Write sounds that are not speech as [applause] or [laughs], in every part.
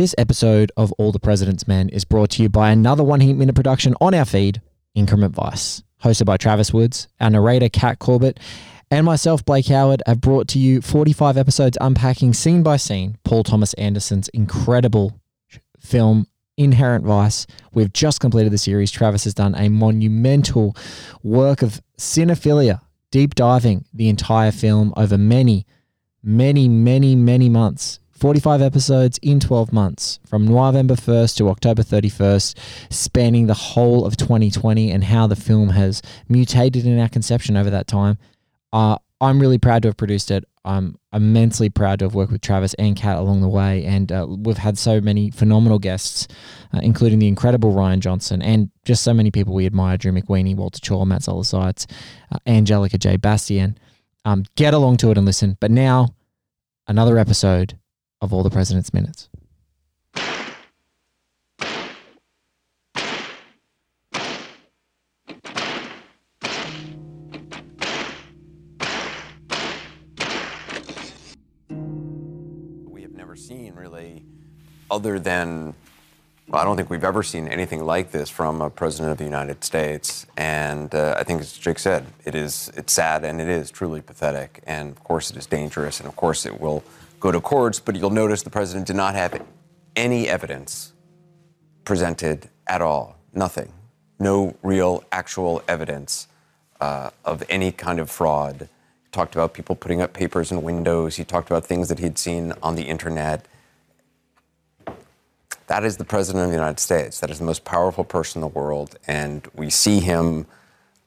This episode of All the President's Men is brought to you by another One Heat Minute production on our feed, Increment Vice. Hosted by Travis Woods, our narrator, Kat Corbett, and myself, Blake Howard, have brought to you 45 episodes unpacking scene by scene Paul Thomas Anderson's incredible film, Inherent Vice. We've just completed the series. Travis has done a monumental work of cinephilia, deep diving the entire film over many, many, many, many months. 45 episodes in 12 months from November 1st to October 31st, spanning the whole of 2020 and how the film has mutated in our conception over that time. Uh, I'm really proud to have produced it. I'm immensely proud to have worked with Travis and Kat along the way. And uh, we've had so many phenomenal guests, uh, including the incredible Rian Johnson and just so many people we admire Drew McWeeny, Walter Chaw, Matt Zoller Seitz, uh, Angelica J. Bastién. Um, get along to it and listen. But now, another episode of all the President's Minutes. we have never seen really, other than, well, I don't think we've ever seen anything like this from a president of the United States. And uh, I think, as Jake said, it is it's sad and it is truly pathetic. And of course, it is dangerous. And of course, it will go to courts. But you'll notice the president did not have any evidence presented at all. Nothing. No real, actual evidence uh, of any kind of fraud. He talked about people putting up papers in windows. He talked about things that he'd seen on the internet. That is the president of the United States. That is the most powerful person in the world. And we see him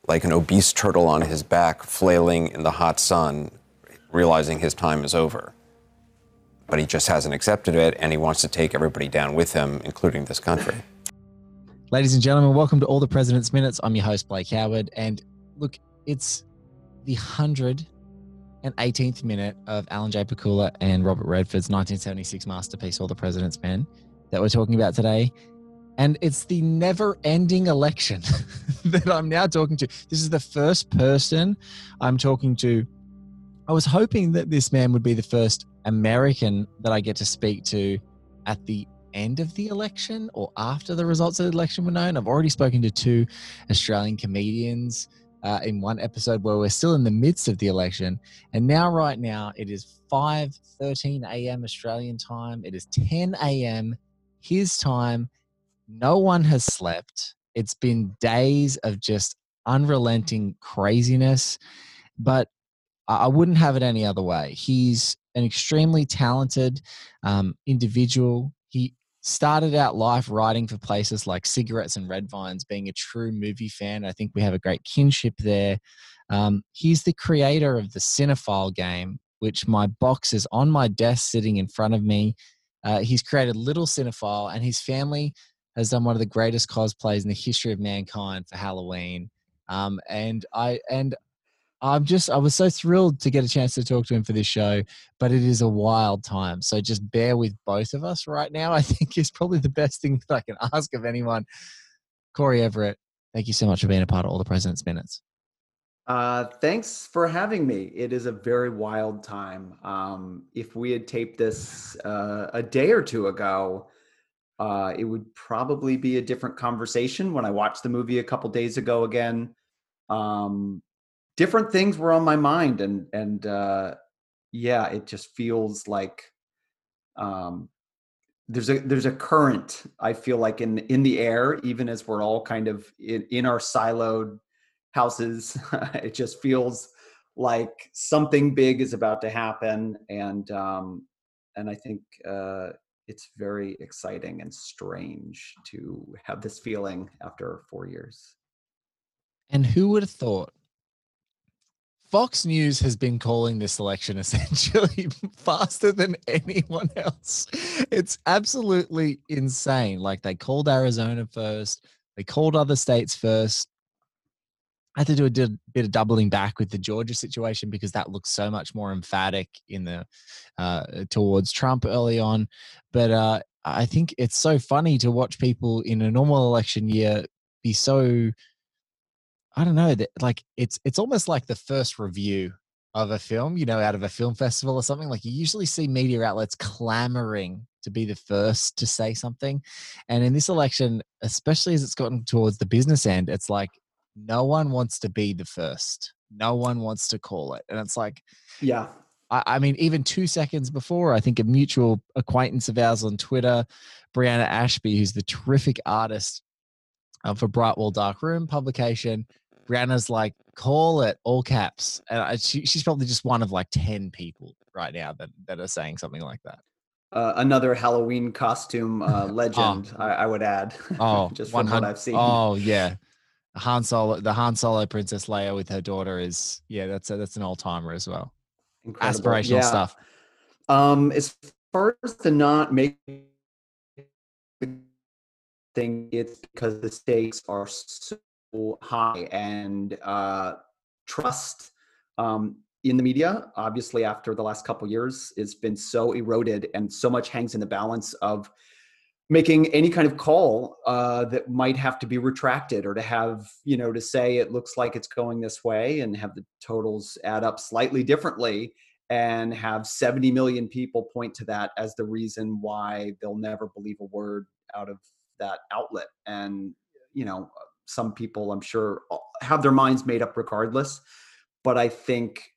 like an obese turtle on his back, flailing in the hot sun, realizing his time is over. But he just hasn't accepted it, and he wants to take everybody down with him, including this country. Ladies and gentlemen, welcome to All the President's Minutes. I'm your host, Blake Howard. And look, it's the 118th minute of Alan J. Pakula and Robert Redford's 1976 masterpiece, All the President's Men, that we're talking about today. And it's the never ending election [laughs] that I'm now talking to. This is the first person I'm talking to. I was hoping that this man would be the first American that I get to speak to at the end of the election or after the results of the election were known. I've already spoken to two Australian comedians uh, in one episode where we're still in the midst of the election, and now right now it is 5:13 a.m. Australian time. It is 10 a.m. his time. No one has slept. It's been days of just unrelenting craziness, but I wouldn't have it any other way. He's an extremely talented um, individual. He started out life writing for places like Cigarettes and Red Vines, being a true movie fan. I think we have a great kinship there. Um, he's the creator of the Cinephile game, which my box is on my desk sitting in front of me. Uh, he's created Little Cinephile, and his family has done one of the greatest cosplays in the history of mankind for Halloween. Um, and I and I'm just I was so thrilled to get a chance to talk to him for this show, but it is a wild time. So just bear with both of us right now. I [laughs] think is probably the best thing that I can ask of anyone. Corey Everett, thank you so much for being a part of all the President's Minutes. Uh, thanks for having me. It is a very wild time. Um, if we had taped this uh, a day or two ago, uh, it would probably be a different conversation. When I watched the movie a couple days ago again, um, different things were on my mind, and and uh, yeah, it just feels like um, there's a there's a current. I feel like in in the air, even as we're all kind of in, in our siloed houses. [laughs] it just feels like something big is about to happen, and um, and I think uh, it's very exciting and strange to have this feeling after four years. And who would have thought? Fox News has been calling this election [laughs] essentially faster than anyone else. It's absolutely insane. Like they called Arizona first, they called other states first. I had to do a bit of doubling back with the Georgia situation because that looks so much more emphatic in the uh, towards Trump early on. But uh, I think it's so funny to watch people in a normal election year be so I don't know that like it's it's almost like the first review of a film, you know, out of a film festival or something. Like you usually see media outlets clamoring to be the first to say something. And in this election, especially as it's gotten towards the business end, it's like no one wants to be the first. No one wants to call it. And it's like, yeah. I, I mean, even two seconds before, I think a mutual acquaintance of ours on Twitter, Brianna Ashby, who's the terrific artist uh, for Bright Wall/Dark Room publication, Brianna's like, call it all caps. And I, she, she's probably just one of like 10 people right now that, that are saying something like that. Uh, another Halloween costume uh, legend, oh. I, I, would add. Oh, [laughs] just from what I've seen. Oh, yeah. Han Solo, the Han Solo Princess Leia with her daughter is, yeah, that's a, that's an all timer as well. Incredible. Aspirational yeah. stuff. Um, as far as to not make thing, it's because the stakes are so high and uh, trust um, in the media obviously after the last couple years has been so eroded and so much hangs in the balance of making any kind of call uh, that might have to be retracted or to have you know to say it looks like it's going this way and have the totals add up slightly differently and have 70 million people point to that as the reason why they'll never believe a word out of that outlet. And you know some people i'm sure have their minds made up regardless but i think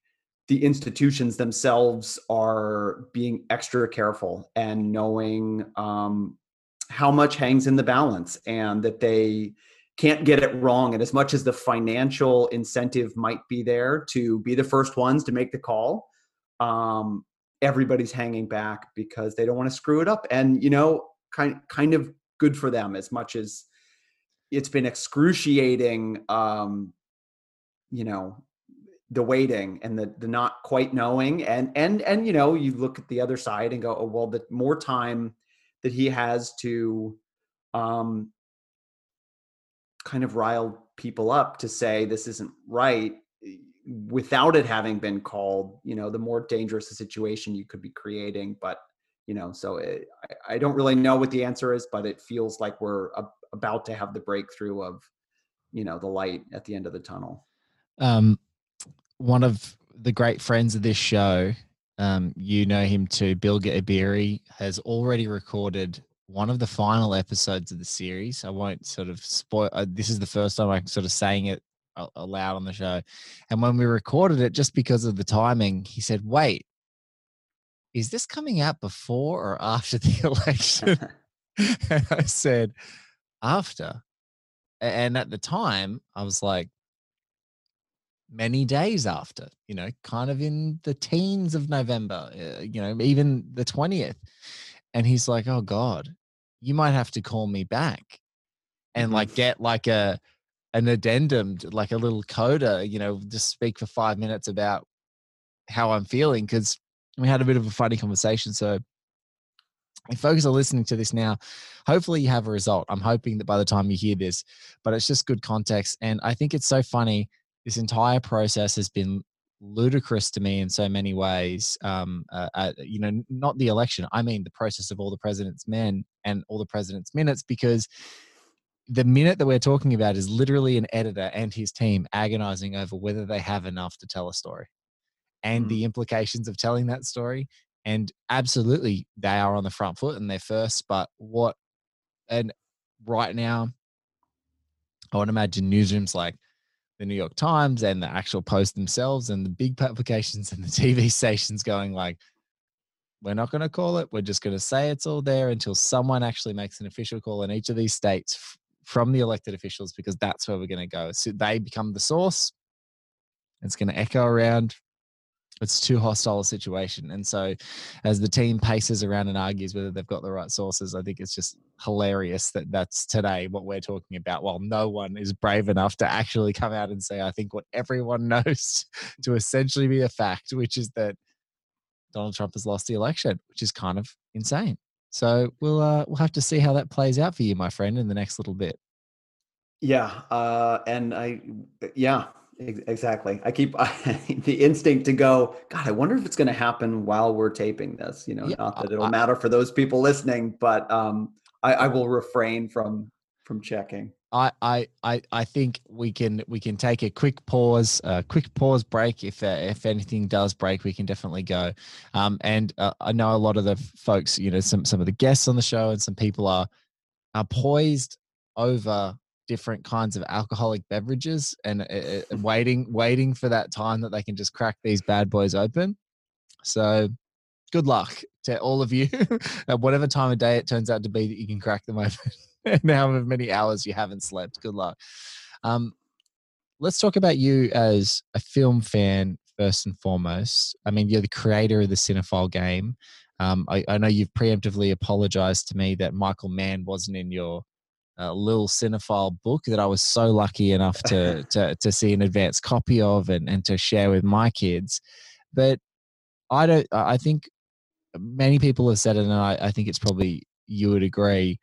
the institutions themselves are being extra careful and knowing um, how much hangs in the balance and that they can't get it wrong and as much as the financial incentive might be there to be the first ones to make the call um, everybody's hanging back because they don't want to screw it up and you know kind kind of good for them as much as it's been excruciating um you know the waiting and the the not quite knowing and and and you know you look at the other side and go oh well the more time that he has to um kind of rile people up to say this isn't right eh, without it having been called you know the more dangerous the situation you could be creating. But you know so it, I, I, don't really know what the answer is but it feels like we're a, about to have the breakthrough of you know the light at the end of the tunnel. Um one of the great friends of this show um you know him too bill Gebiri, has already recorded one of the final episodes of the series. I won't sort of spoil uh, this is the first time i'm sort of saying it aloud on the show. And when we recorded it just because of the timing he said wait is this coming out before or after the [laughs] election? [laughs] and I said, after. And at the time, I was like, many days after, you know, kind of in the teens of November, uh, you know, even the 20th. And he's like, oh God, you might have to call me back and like mm-hmm. get like a, an addendum, like a little coda, you know, just speak for five minutes about how I'm feeling. Cause we had a bit of a funny conversation. So if folks are listening to this now, hopefully you have a result. I'm hoping that by the time you hear this, but it's just good context. And I think it's so funny. This entire process has been ludicrous to me in so many ways. Um, uh, uh, you know, not the election. I mean the process of all the president's men and all the president's minutes, because the minute that we're talking about is literally an editor and his team agonizing over whether they have enough to tell a story and mm. the implications of telling that story. And absolutely, they are on the front foot and they're first. But what, and right now, I would imagine newsrooms like the New York Times and the actual Post themselves and the big publications [laughs] and the TV stations going like, we're not going to call it. We're just going to say it's all there until someone actually makes an official call in each of these states f- from the elected officials because that's where we're going to go. So they become the source. It's going to echo around it's too hostile a situation. And so, as the team paces around and argues whether they've got the right sources, I think it's just hilarious that that's today what we're talking about. While no one is brave enough to actually come out and say, I think what everyone [laughs] knows to essentially be a fact, which is that Donald Trump has lost the election, which is kind of insane. So we'll uh, we'll have to see how that plays out for you, my friend, in the next little bit. Yeah, uh, and I yeah, Exactly. I keep [laughs] I, the instinct to go, God, I wonder if it's going to happen while we're taping this. You know, yeah, not that it'll I, matter for those people listening, but um, I, I will refrain from from checking. I, I, I, I think we can we can take a quick pause, a quick pause break. If uh, if anything does break, we can definitely go. Um, and uh, I know a lot of the folks, you know, some some of the guests on the show and some people are are poised over different kinds of alcoholic beverages and uh, [laughs] waiting waiting for that time that they can just crack these bad boys open. So good luck to all of you [laughs] at whatever time of day it turns out to be that you can crack them [laughs] open and however many hours you haven't slept. Good luck. Um, let's talk about you as a film fan first and foremost. I mean, you're the creator of the Cinephile game. Um, I, I, know you've preemptively apologized to me that Michael Mann wasn't in your uh, little Cinephile book that I was so lucky enough to [laughs] to, to see an advanced copy of and, and to share with my kids. But I don't. I think many people have said it, and I, I think it's probably you would agree.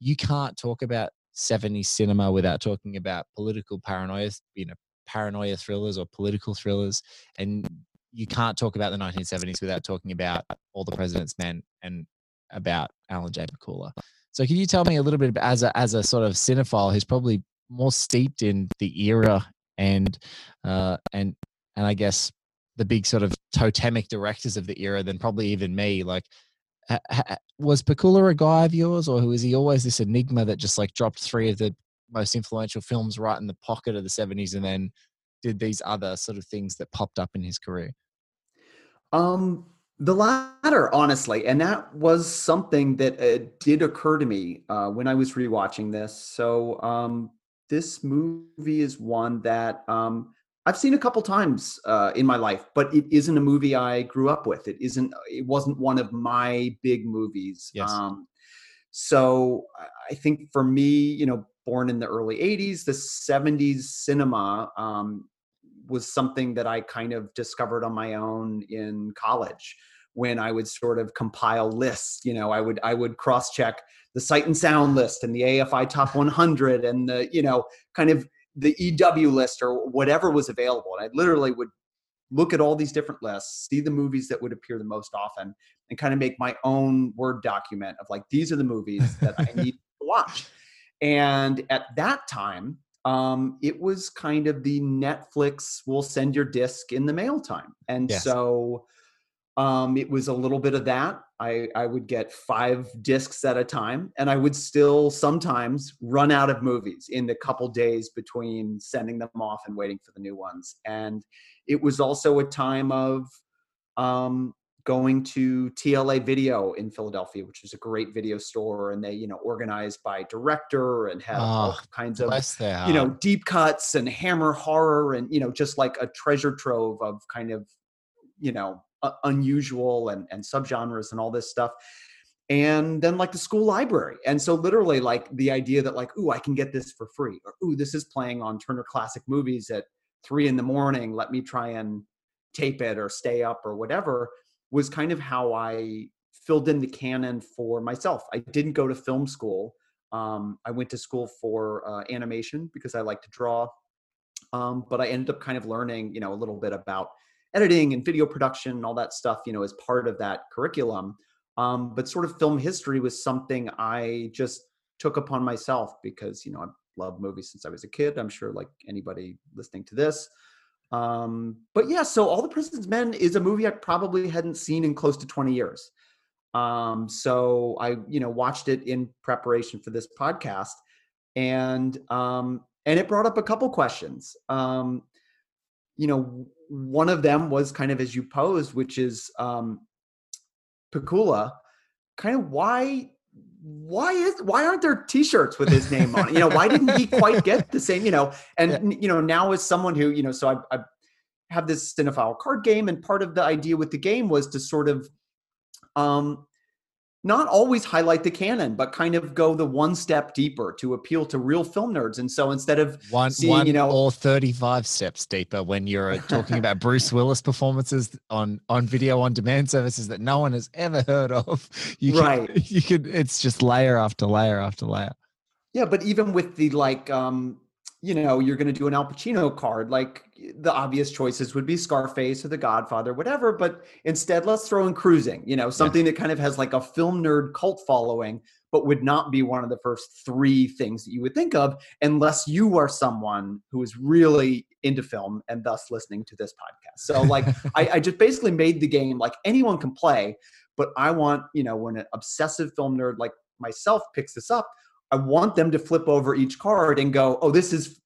You can't talk about 70s cinema without talking about political paranoia, you know, paranoia thrillers or political thrillers, and you can't talk about the 1970s without talking about All the President's Men and about Alan J. Pakula. So, can you tell me a little bit as a as a sort of cinephile who's probably more steeped in the era and uh, and and I guess the big sort of totemic directors of the era than probably even me. Like, ha, was Pakula a guy of yours, or was he always this enigma that just like dropped three of the most influential films right in the pocket of the 70s and then did these other sort of things that popped up in his career? Um, the latter, honestly, and that was something that uh, did occur to me uh, when I was rewatching this. So, um, this movie is one that um, I've seen a couple times uh, in my life, but it isn't a movie I grew up with. It isn't. It wasn't one of my big movies. Yes. Um, so I think for me, you know, born in the early '80s, the '70s cinema um, was something that I kind of discovered on my own in college when I would sort of compile lists. You know, I would I would cross check the sight and sound list and the AFI top [laughs] 100 and the you know kind of the EW list or whatever was available. And I literally would look at all these different lists, see the movies that would appear the most often, and kind of make my own Word document of like, these are the movies that I [laughs] need to watch. And at that time, um, it was kind of the Netflix will send your disc in the mail time. And yes. so um, it was a little bit of that. I, I would get five discs at a time, and I would still sometimes run out of movies in the couple days between sending them off and waiting for the new ones. And it was also a time of um, going to TLA Video in Philadelphia, which is a great video store, and they you know organized by director and had oh, all kinds of you know deep cuts and hammer horror and you know just like a treasure trove of kind of you know uh, unusual and, and subgenres and all this stuff. And then like the school library. And so literally like the idea that like ooh i can get this for free or ooh this is playing on turner classic movies at three in the morning. Let me try and tape it or stay up or whatever was kind of how i filled in the canon for myself i didn't go to film school um, i went to school for uh, animation because i like to draw um, but i ended up kind of learning you know a little bit about editing and video production and all that stuff, you know, as part of that curriculum. Um, but sort of film history was something I just took upon myself because, you know, I've loved movies since I was a kid. I'm sure like anybody listening to this. Um, but yeah, so All the President's Men is a movie I probably hadn't seen in close to 20 years. Um, so I, you know, watched it in preparation for this podcast and um, and it brought up a couple questions. Um, you know, one of them was kind of as you posed, which is um, Pakula. Kind of why why is why aren't there t-shirts with his name on it you know why didn't he [laughs] quite get the same you know and yeah. you know now as someone who you know so I, I have this cinephile card game and part of the idea with the game was to sort of um not always highlight the canon, but kind of go the one step deeper to appeal to real film nerds. And so instead of one, seeing, one you know, or 35 steps deeper when you're uh, talking about Bruce Willis performances on, on video on demand services that no one has ever heard of, you can, right. you could, it's just layer after layer after layer. Yeah. But even with the like, um, you know, you're going to do an Al Pacino card, like the obvious choices would be Scarface or The Godfather, whatever. But instead, let's throw in Cruising, you know, something yeah. that kind of has like a film nerd cult following, but would not be one of the first three things that you would think of unless you are someone who is really into film and thus listening to this podcast. So, like, [laughs] I, I just basically made the game like anyone can play, but I want, you know, when an obsessive film nerd like myself picks this up, I want them to flip over each card and go, "Oh, this is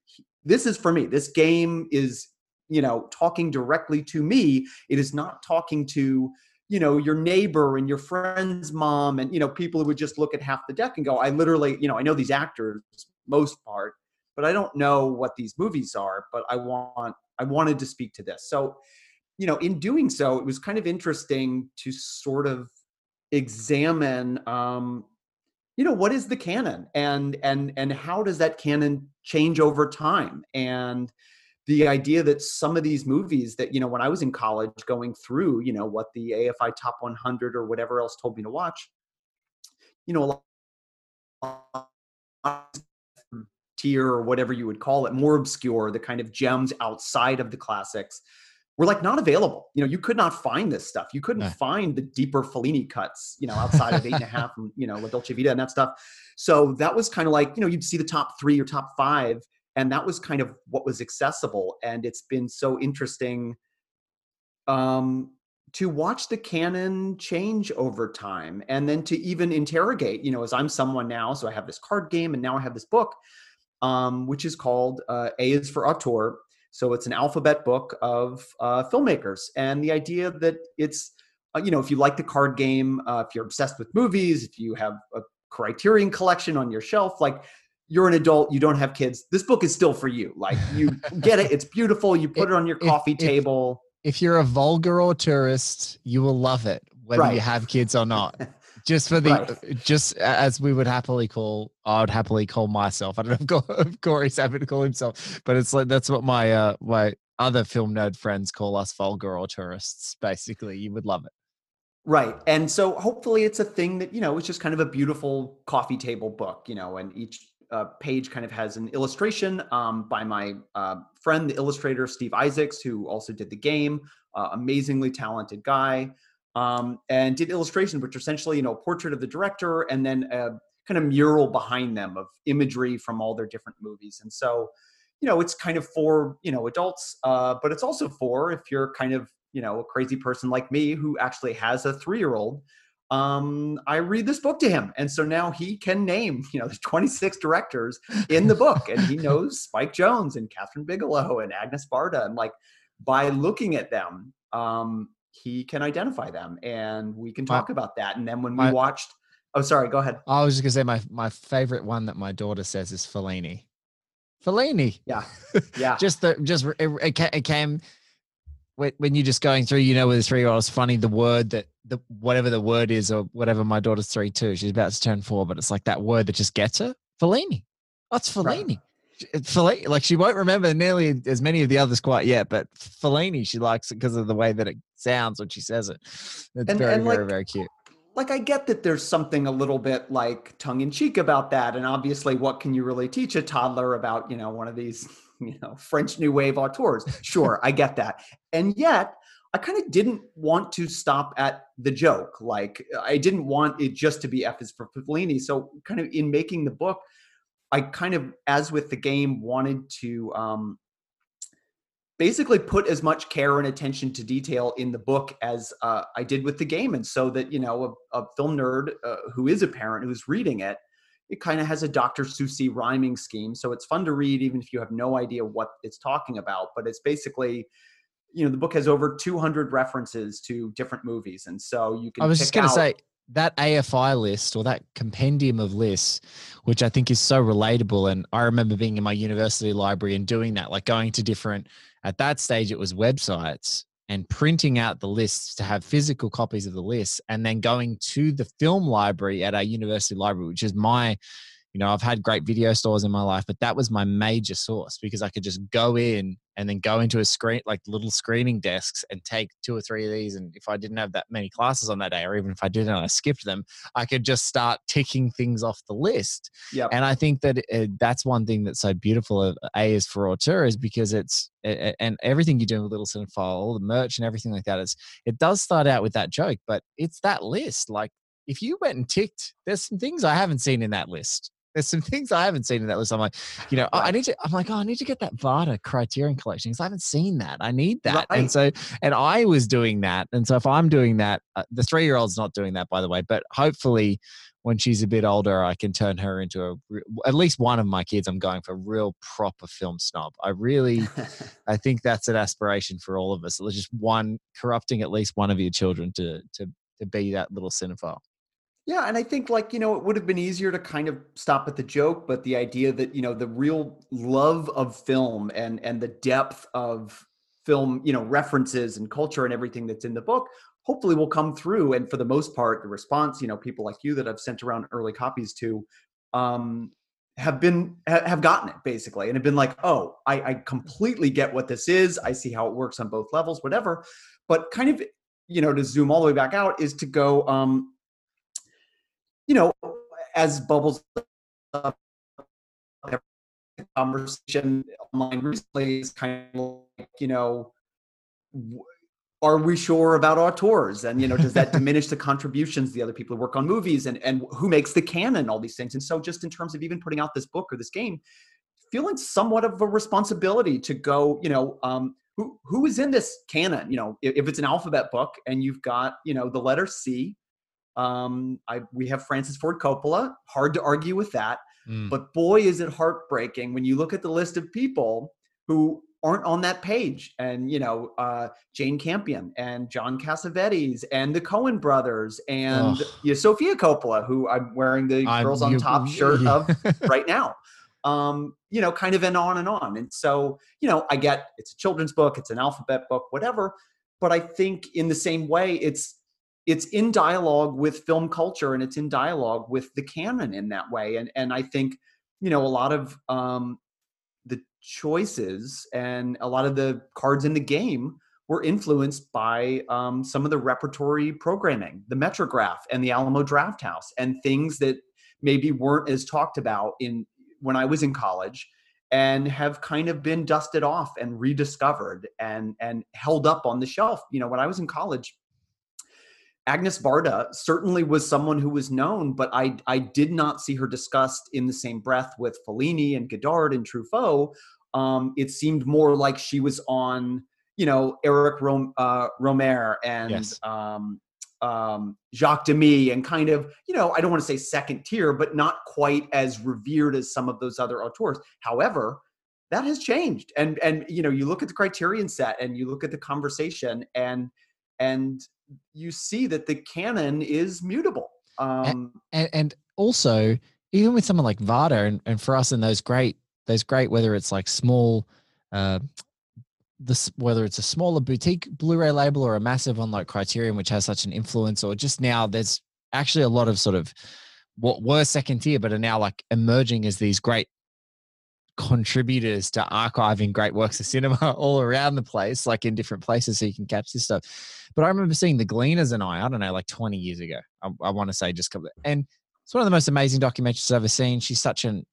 this is for me. This game is, you know, talking directly to me. It is not talking to, you know, your neighbor and your friend's mom and you know, people who would just look at half the deck and go, I literally, you know, I know these actors most part, but I don't know what these movies are, but I want I wanted to speak to this. So, you know, in doing so, it was kind of interesting to sort of examine um you know what is the canon? And and and how does that canon change over time? And the idea that some of these movies that you know when i was in college going through you know what the afi top 100 or whatever else told me to watch you know a lot of tier or whatever you would call it more obscure the kind of gems outside of the classics were like not available. You know, you could not find this stuff. You couldn't find the deeper Fellini cuts, you know, outside of eight and a half [laughs] and, you know, La Dolce Vita and that stuff. So that was kind of like, you know, you'd see the top three or top five, and that was kind of what was accessible. And it's been so interesting um, to watch the canon change over time and then to even interrogate, you know, as I'm someone now, so I have this card game and now I have this book, um, which is called uh, A is for Auteur so it's an alphabet book of uh, filmmakers, and the idea that it's uh, you know if you like the card game, uh, if you're obsessed with movies, if you have a Criterion collection on your shelf, like you're an adult, you don't have kids, this book is still for you. Like you [laughs] get it, it's beautiful. You put it on your coffee if, table. If, if you're a vulgar auteurist, you will love it, whether right. you have kids or not. [laughs] just for the right. just as we would happily call i would happily call myself. I don't know [laughs] if corey's happy to call himself but it's like that's what my uh my other film nerd friends call us vulgar auteurists basically. You would love it. Right. And so hopefully it's a thing that you know it's just kind of a beautiful coffee table book you know and each uh, page kind of has an illustration um, by my uh, friend the illustrator steve isaacs who also did the game uh, amazingly talented guy um, and did illustrations, which are essentially, you know, a portrait of the director and then a kind of mural behind them of imagery from all their different movies. And so, you know, it's kind of for, you know, adults, uh, but it's also for if you're kind of, you know, a crazy person like me who actually has a three year old. Um, I read this book to him. And so now he can name, [laughs] you know, the 26 directors in the book and he knows [laughs] Spike Jonze and Kathryn Bigelow and Agnes Varda. And like by looking at them, um, he can identify them and we can talk my, about that. And then when my, we watched, oh, sorry, go ahead. I was just gonna say my, my favorite one that my daughter says is Fellini. Fellini. Yeah. [laughs] Yeah. just the, just, it, it came when you're just going through, you know, with a three year old, it's funny the word that the, whatever the word is or whatever my daughter's three, too, she's about to turn four, but it's like that word that just gets her. Fellini. That's oh, Fellini. Right. Fellini, like she won't remember nearly as many of the others quite yet, but Fellini, she likes it because of the way that it sounds when she says it. It's and, very, and very, like, very cute. Like I get that there's something a little bit like tongue in cheek about that, and obviously, what can you really teach a toddler about you know one of these [laughs] you know French New Wave auteurs? Sure, I get that, and yet. I kind of didn't want to stop at the joke. Like I didn't want it just to be F is for Fellini. So kind of in making the book, I kind of, as with the game, wanted to um, basically put as much care and attention to detail in the book as uh, I did with the game, and so that you know a, a film nerd uh, who is a parent who's reading it, it kind of has a Dr. Seussy rhyming scheme, so it's fun to read even if you have no idea what it's talking about. But it's basically you know the book has over 200 references to different movies and so you can i was just going to say that AFI list or that compendium of lists, which I think is so relatable. And I remember being in my university library and doing that, like going to different, at that stage, it was websites and printing out the lists to have physical copies of the lists and then going to the film library at our university library, which is my you know, I've had great video stores in my life, but that was my major source because I could just go in and then go into a screen, like little screening desks and take two or three of these. And if I didn't have that many classes on that day, or even if I did and I skipped them, I could just start ticking things off the list. Yep. And I think that it, that's one thing that's so beautiful of A is for Auteur is because it's, and everything you do with Little Cinephile, all the merch and everything like that is, it does start out with that joke, but it's that list. Like if you went and ticked, there's some things I haven't seen in that list. There's some things I haven't seen in that list. I'm like, you know, oh, I need to. I'm like, oh, I need to get that Varda Criterion collection because I haven't seen that. I need that. Right. And so, and I was doing that. And so, if I'm doing that, uh, the three year old's not doing that, by the way. But hopefully, when she's a bit older, I can turn her into a at least one of my kids. I'm going for a real proper film snob. I really, [laughs] I think that's an aspiration for all of us. Just one corrupting at least one of your children to to to be that little cinephile. Yeah, and I think like, you know, it would have been easier to kind of stop at the joke, but the idea that, you know, the real love of film and and the depth of film, you know, references and culture and everything that's in the book hopefully will come through and for the most part the response, you know, people like you that I've sent around early copies to um have been have gotten it basically and have been like, "Oh, I I completely get what this is. I see how it works on both levels, whatever." But kind of, you know, to zoom all the way back out is to go um you know, as bubbles up, conversation online recently is kind of like, you know, are we sure about auteurs? And, you know, does that [laughs] diminish the contributions the other people who work on movies and, and who makes the canon, all these things. And so just in terms of even putting out this book or this game, feeling somewhat of a responsibility to go, you know, um, who, who is in this canon? You know, if, if it's an alphabet book and you've got, you know, the letter C, um, I, we have Francis Ford Coppola. Hard to argue with that. Mm. But boy, is it heartbreaking when you look at the list of people who aren't on that page. And, you know, uh, Jane Campion and John Cassavetes and the Coen brothers and you know, Sofia Coppola, who I'm wearing the I'm, Girls on you, Top shirt yeah. of [laughs] right now. Um, you know, kind of and on and on. And so, you know, I get it's a children's book, it's an alphabet book, whatever. But I think in the same way, it's it's in dialogue with film culture and it's in dialogue with the canon in that way and and i think you know a lot of um the choices and a lot of the cards in the game were influenced by um, some of the repertory programming, the Metrograph and the Alamo Drafthouse, and things that maybe weren't as talked about in when I was in college, and have kind of been dusted off and rediscovered and and held up on the shelf. You know, when I was in college, Agnes Varda certainly was someone who was known, but I I did not see her discussed in the same breath with Fellini and Godard and Truffaut. Um, it seemed more like she was on, you know, Eric Rom- uh, Rohmer and yes. um, um, Jacques Demy, and kind of, you know, I don't want to say second tier, but not quite as revered as some of those other auteurs. However, that has changed, and and you know, you look at the criterion set and you look at the conversation, and and you see that the canon is mutable. Um, and, and, also, even with someone like Varda, and, and for us in those great, those great, whether it's like small, uh, this whether it's a smaller boutique Blu-ray label or a massive one like Criterion, which has such an influence, or just now there's actually a lot of sort of what were second tier, but are now like emerging as these great contributors to archiving great works of cinema [laughs] all around the place, like in different places, so you can catch this stuff. But I remember seeing The Gleaners and I, I don't know, like 20 years ago. I, I want to say just a couple, and it's one of the most amazing documentaries I've ever seen. She's such an,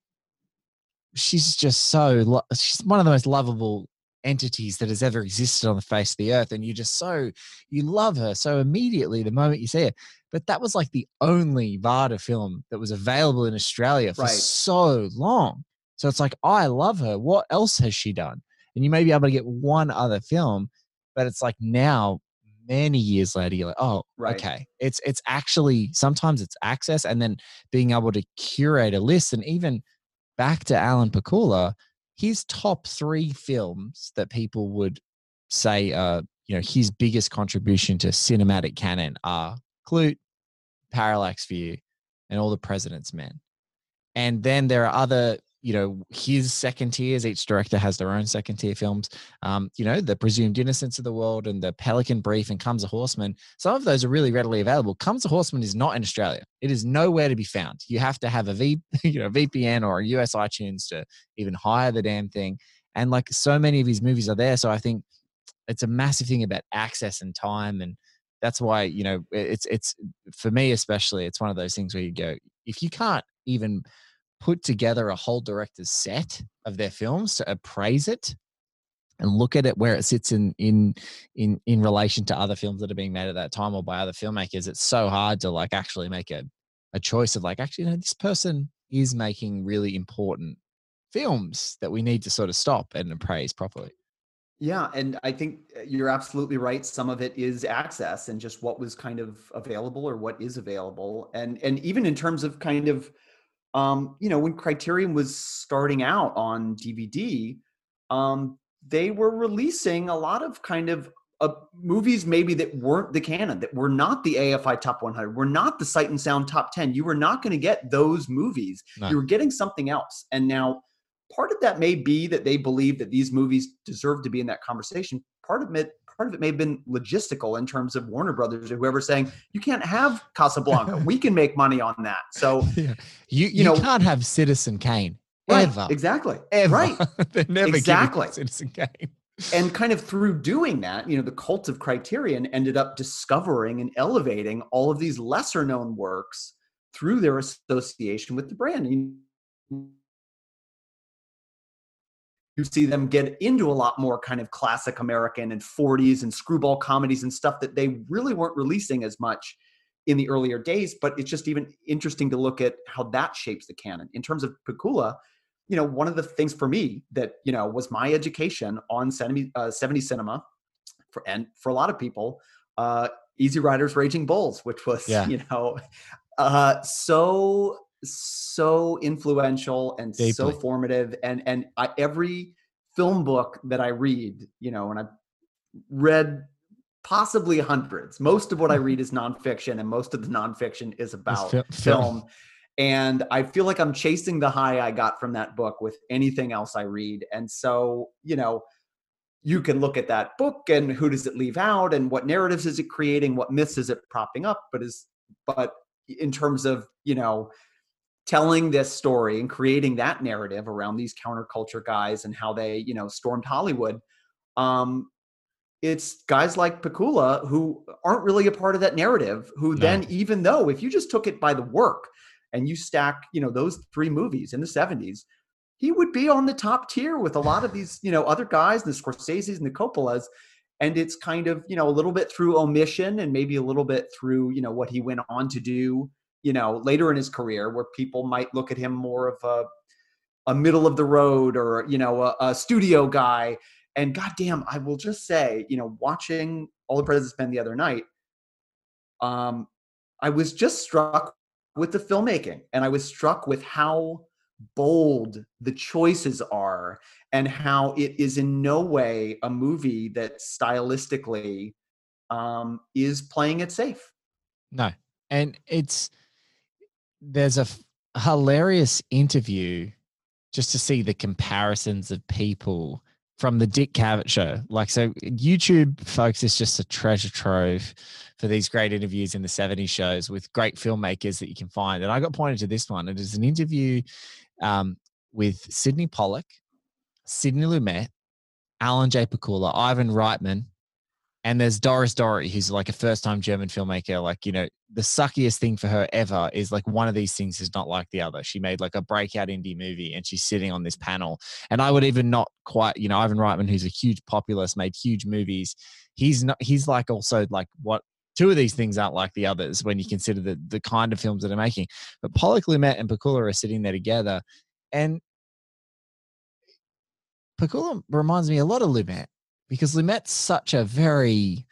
she's just so, she's one of the most lovable entities that has ever existed on the face of the earth. And you just so, you love her so immediately the moment you see her. But that was like the only Varda film that was available in Australia for right. so long. So it's like, I love her. What else has she done? And you may be able to get one other film, but it's like now, many years later, you're like, oh, right. okay. It's it's actually sometimes it's access and then being able to curate a list. And even back to Alan Pakula, his top three films that people would say uh, you know, his biggest contribution to cinematic canon are Klute, Parallax View, and All the President's Men. And then there are other you know his second tiers each director has their own second tier films. Um, you know the presumed innocence of the world and the pelican brief and comes a horseman some of those are really readily available. Comes a horseman is not in australia. It is nowhere to be found. You have to have a v [laughs] you know vpn or a us itunes to even hire the damn thing. And like so many of his movies are there so i think it's a massive thing about access and time and that's why you know it's it's for me especially it's one of those things where you go if you can't even put together a whole director's set of their films to appraise it and look at it where it sits in in in in relation to other films that are being made at that time or by other filmmakers it's so hard to like actually make a a choice of like actually you know, this person is making really important films that we need to sort of stop and appraise properly yeah, and I think uh, you're absolutely right. Some of it is access and just what was kind of available or what is available, and and even in terms of kind of um, you know, when Criterion was starting out on DVD, um, they were releasing a lot of kind of uh, movies maybe that weren't the canon, that were not the AFI Top 100, were not the Sight and Sound Top 10. You were not going to get those movies. No. You were getting something else. And now part of that may be that they believe that these movies deserve to be in that conversation. Part of it part of it may have been logistical in terms of Warner Brothers or whoever saying you can't have Casablanca. [laughs] we can make money on that. So [laughs] yeah. you, you, you know, can't have Citizen Kane right, ever. Exactly. Ever. Right. [laughs] They're never exactly. Citizen Kane. and kind of through doing that, you know, the cult of Criterion ended up discovering and elevating all of these lesser known works through their association with the brand. And you see them get into a lot more kind of classic American and 40s and screwball comedies and stuff that they really weren't releasing as much in the earlier days. But it's just even interesting to look at how that shapes the canon. In terms of Pakula, you know, one of the things for me that, you know, was my education on 70, uh, 70 cinema for, and for a lot of people, uh, Easy Riders Raging Bulls, which was, yeah. [laughs] you know, uh, so so influential and Deeply. so formative and and I, every film book that i read you know and i've read possibly hundreds most of what i read is nonfiction and most of the nonfiction is about film. film and i feel like i'm chasing the high i got from that book with anything else i read and so you know you can look at that book and who does it leave out and what narratives is it creating what myths is it propping up but is but in terms of you know telling this story and creating that narrative around these counterculture guys and how they, you know, stormed Hollywood. Um, it's guys like Pakula who aren't really a part of that narrative, who no. then, even though if you just took it by the work and you stack, you know, those three movies in the 70s, he would be on the top tier with a lot of these, you know, other guys, the Scorsese's and the Coppolas. And it's kind of, you know, a little bit through omission and maybe a little bit through, you know, what he went on to do you know, later in his career where people might look at him more of a a middle of the road or you know a, a studio guy. And goddamn, I will just say, you know, watching All the President's Men the other night, um, I was just struck with the filmmaking, and I was struck with how bold the choices are, and how it is in no way a movie that stylistically um, is playing it safe. No, and it's there's a f- hilarious interview just to see the comparisons of people from the Dick Cavett show. Like, so YouTube, folks, is just a treasure trove for these great interviews in the 70s shows with great filmmakers that you can find. And I got pointed to this one. It is an interview um, with Sydney Pollack, Sidney Lumet, Alan J. Pakula, Ivan Reitman, and there's Doris Dörrie, who's like a first time German filmmaker. Like, you know, the suckiest thing for her ever is like one of these things is not like the other. She made like a breakout indie movie and she's sitting on this panel. And I would even not quite, you know, Ivan Reitman, who's a huge populist, made huge movies. He's not, he's like also like what two of these things aren't like the others when you consider the, the kind of films that are making. But Pollack, Lumet, and Pakula are sitting there together. And Pakula reminds me a lot of Lumet because Lumet's such a very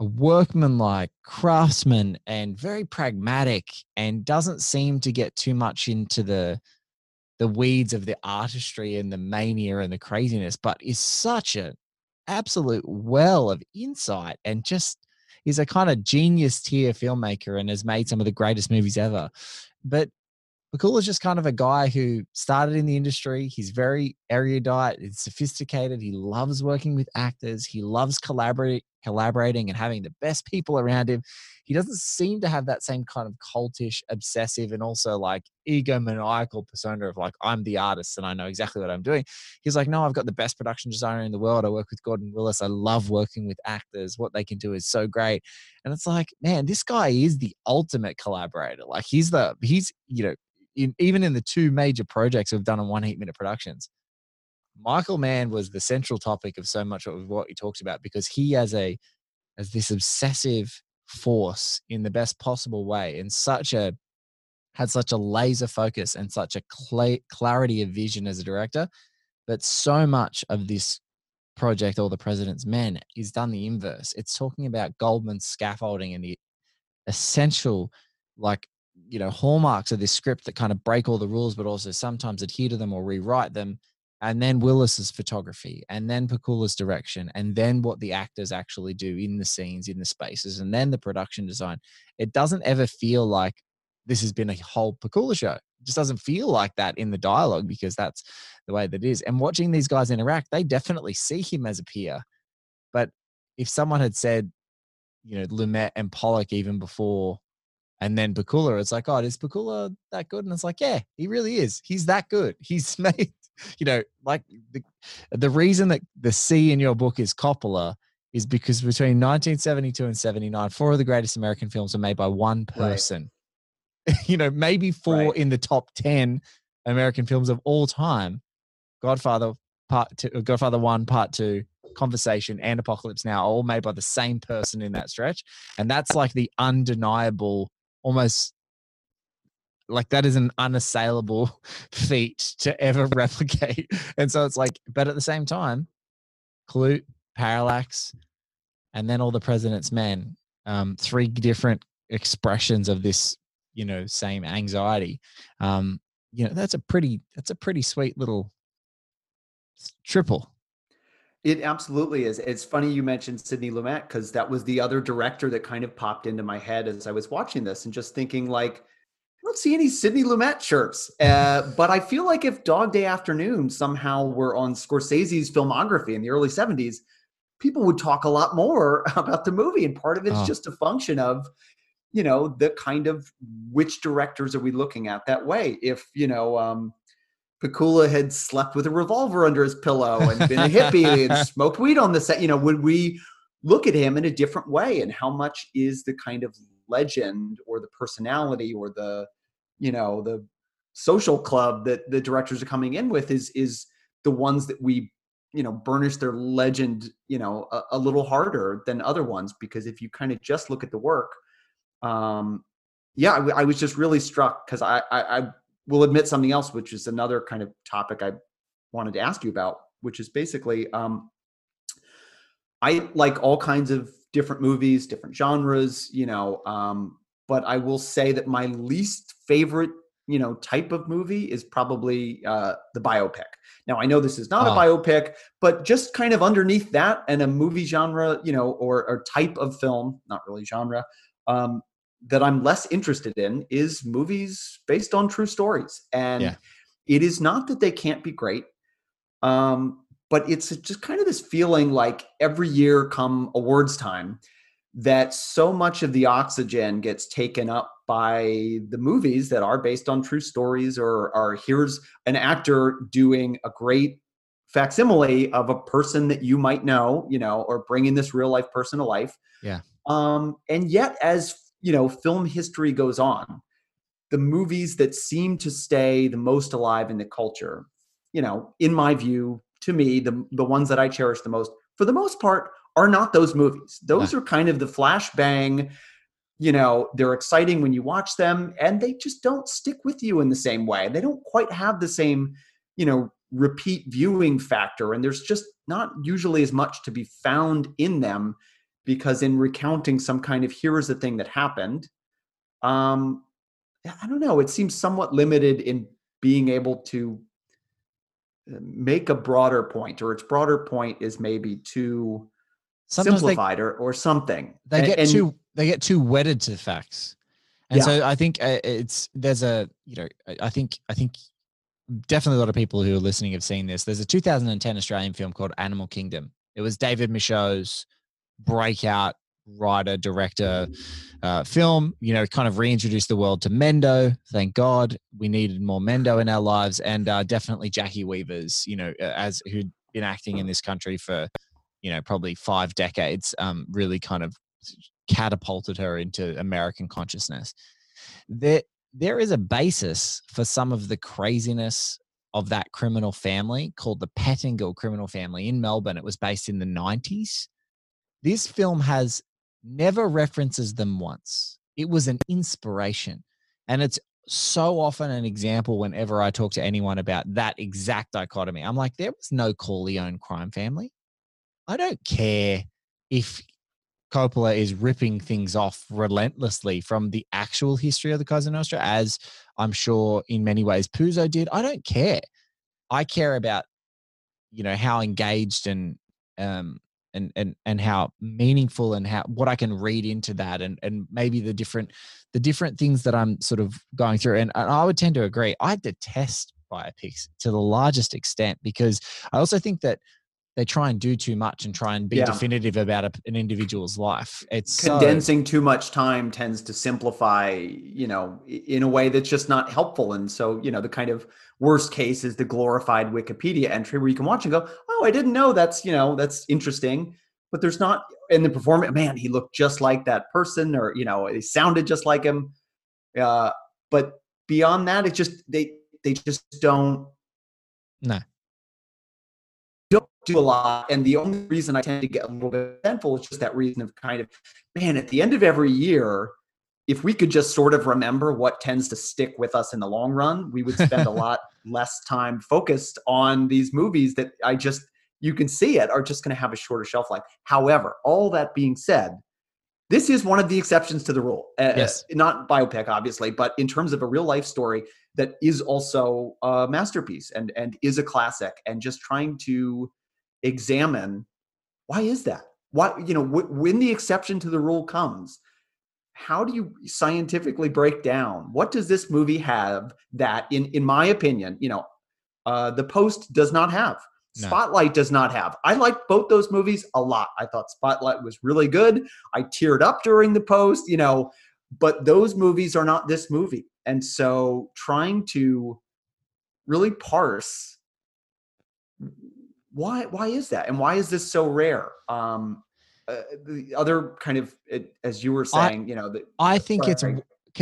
a workmanlike craftsman and very pragmatic and doesn't seem to get too much into the the weeds of the artistry and the mania and the craziness but is such an absolute well of insight and just is a kind of genius tier filmmaker and has made some of the greatest movies ever. But Pakula's just kind of a guy who started in the industry. He's very erudite, he's sophisticated. He loves working with actors. He loves collaborating and having the best people around him. He doesn't seem to have that same kind of cultish, obsessive, and also like egomaniacal persona of like, I'm the artist and I know exactly what I'm doing. He's like, no, I've got the best production designer in the world. I work with Gordon Willis. I love working with actors. What they can do is so great. And it's like, man, this guy is the ultimate collaborator. Like he's the, he's, you know, in, even in the two major projects we've done on one heat minute productions, Michael Mann was the central topic of so much of what he talks about because he has a as this obsessive force in the best possible way and such a had such a laser focus and such a cl- clarity of vision as a director but so much of this project all the president's men is done the inverse. It's talking about goldman scaffolding and the essential like you know hallmarks of this script that kind of break all the rules but also sometimes adhere to them or rewrite them and then willis's photography and then pakula's direction and then what the actors actually do in the scenes in the spaces and then the production design. It doesn't ever feel like this has been a whole pakula show. It just doesn't feel like that in the dialogue because that's the way that it is. And watching these guys interact they definitely see him as a peer but if someone had said you know lumet and pollock even before and then Pakula, it's like, oh, is Pakula that good? And it's like, yeah, he really is. He's that good. He's [laughs] made, you know, like the, the reason that the C in your book is Coppola is because between 1972 and 79, four of the greatest American films are made by one person. Right. [laughs] you know, maybe four right. in the top 10 American films of all time. Godfather part two, uh, Godfather one, part two, Conversation, and Apocalypse Now, all made by the same person in that stretch. And that's like the undeniable almost like that is an unassailable [laughs] feat to ever [laughs] replicate. And so it's like, but at the same time, Klute, Parallax, and then all the president's men, um, three different expressions of this, you know, same anxiety. Um, you know, that's a pretty, that's a pretty sweet little triple. It absolutely is. It's funny you mentioned Sidney Lumet because that was the other director that kind of popped into my head as I was watching this and just thinking like, I don't see any Sidney Lumet shirts. Uh, but I feel like if Dog Day Afternoon somehow were on Scorsese's filmography in the early 70s, people would talk a lot more [laughs] about the movie. And part of it's oh. just a function of, you know, the kind of which directors are we looking at that way? If, you know, um, Pakula had slept with a revolver under his pillow and been a hippie and [laughs] smoked weed on the set, you know, would we look at him in a different way? And how much is the kind of legend or the personality or the, you know, the social club that the directors are coming in with is is the ones that we you know burnish their legend you know a, a little harder than other ones because if you kind of just look at the work um yeah i, I was just really struck because I, I i will admit something else, which is another kind of topic I wanted to ask you about, which is basically um, I like all kinds of different movies, different genres, you know, um, but I will say that my least favorite, you know, type of movie is probably uh, the biopic. Now I know this is not oh. a biopic, but just kind of underneath that and a movie genre, you know, or, or type of film, not really genre, um, that I'm less interested in is movies based on true stories. And yeah. it is not that they can't be great, um, but it's just kind of this feeling like every year come awards time that so much of the oxygen gets taken up by the movies that are based on true stories or are here's an actor doing a great facsimile of a person that you might know, you know, or bringing this real life person to life. Yeah. Um, and yet, as you know, film history goes on, the movies that seem to stay the most alive in the culture, you know, in my view, to me, the the ones that I cherish the most, for the most part, are not those movies. Those are kind of the flashbang, you know, they're exciting when you watch them and they just don't stick with you in the same way. They don't quite have the same, you know, repeat viewing factor and there's just not usually as much to be found in them because in recounting some kind of here's the thing that happened um i don't know it seems somewhat limited in being able to uh, make a broader point or its broader point is maybe too Sometimes simplified they, or, or something they get and, too they get too wedded to facts And Yeah. so I think uh, it's there's a you know I- think I think definitely a lot of people who are listening have seen this. There's a 2010 Australian film called Animal Kingdom. It was David Michôd's breakout writer director uh, film. You know, kind of reintroduced the world to Mendo. Thank God we needed more Mendo in our lives, and uh, definitely Jacki Weaver's. You know, as who'd been acting in this country for you know probably five decades. Um, really kind of catapulted her into American consciousness. There, there is a basis for some of the craziness of that criminal family called the Pettingill criminal family in Melbourne. It was based in the 90s. This film has never references them once. It was an inspiration. And it's so often an example whenever I talk to anyone about that exact dichotomy. I'm like, there was no Corleone crime family. I don't care if Coppola is ripping things off relentlessly from the actual history of the Cosa Nostra, as I'm sure in many ways Puzo did. I don't care. I care about, you know, how engaged and um and and and how meaningful and how what I can read into that and and maybe the different the different things that I'm sort of going through. And, and I would tend to agree. I detest biopics to the largest extent because I also think that they try and do too much and try and be Yeah. definitive about a, an individual's life. It's so- condensing too much time tends to simplify you know in a way that's just not helpful and so you know the kind of worst case is the glorified wikipedia entry where you can watch and go oh i didn't know that's you know that's interesting but there's not in the performance man he looked just like that person or you know he sounded just like him uh but beyond that it just they they just don't No. Don't a lot. And the only reason I tend to get a little bit resentful is just that reason of kind of, man, at the end of every year, if we could just sort of remember what tends to stick with us in the long run, we would spend a [laughs] lot less time focused on these movies that I just, you can see it, are just going to have a shorter shelf life. However, all that being said, this is one of the exceptions to the rule. Uh, Yes. Not biopic, obviously, but in terms of a real life story that is also a masterpiece and and is a classic, and just trying to examine why is that? Why you know when the exception to the rule comes, how do you scientifically break down what does this movie have that, in in my opinion, you know, uh, the Post does not have. No. Spotlight does not have. I liked both those movies a lot. I thought Spotlight was really good. I teared up during the post, you know, but those movies are not this movie. And so trying to really parse why why is that? And why is this so rare? Um uh, the other kind of it, as you were I- saying you know I think it's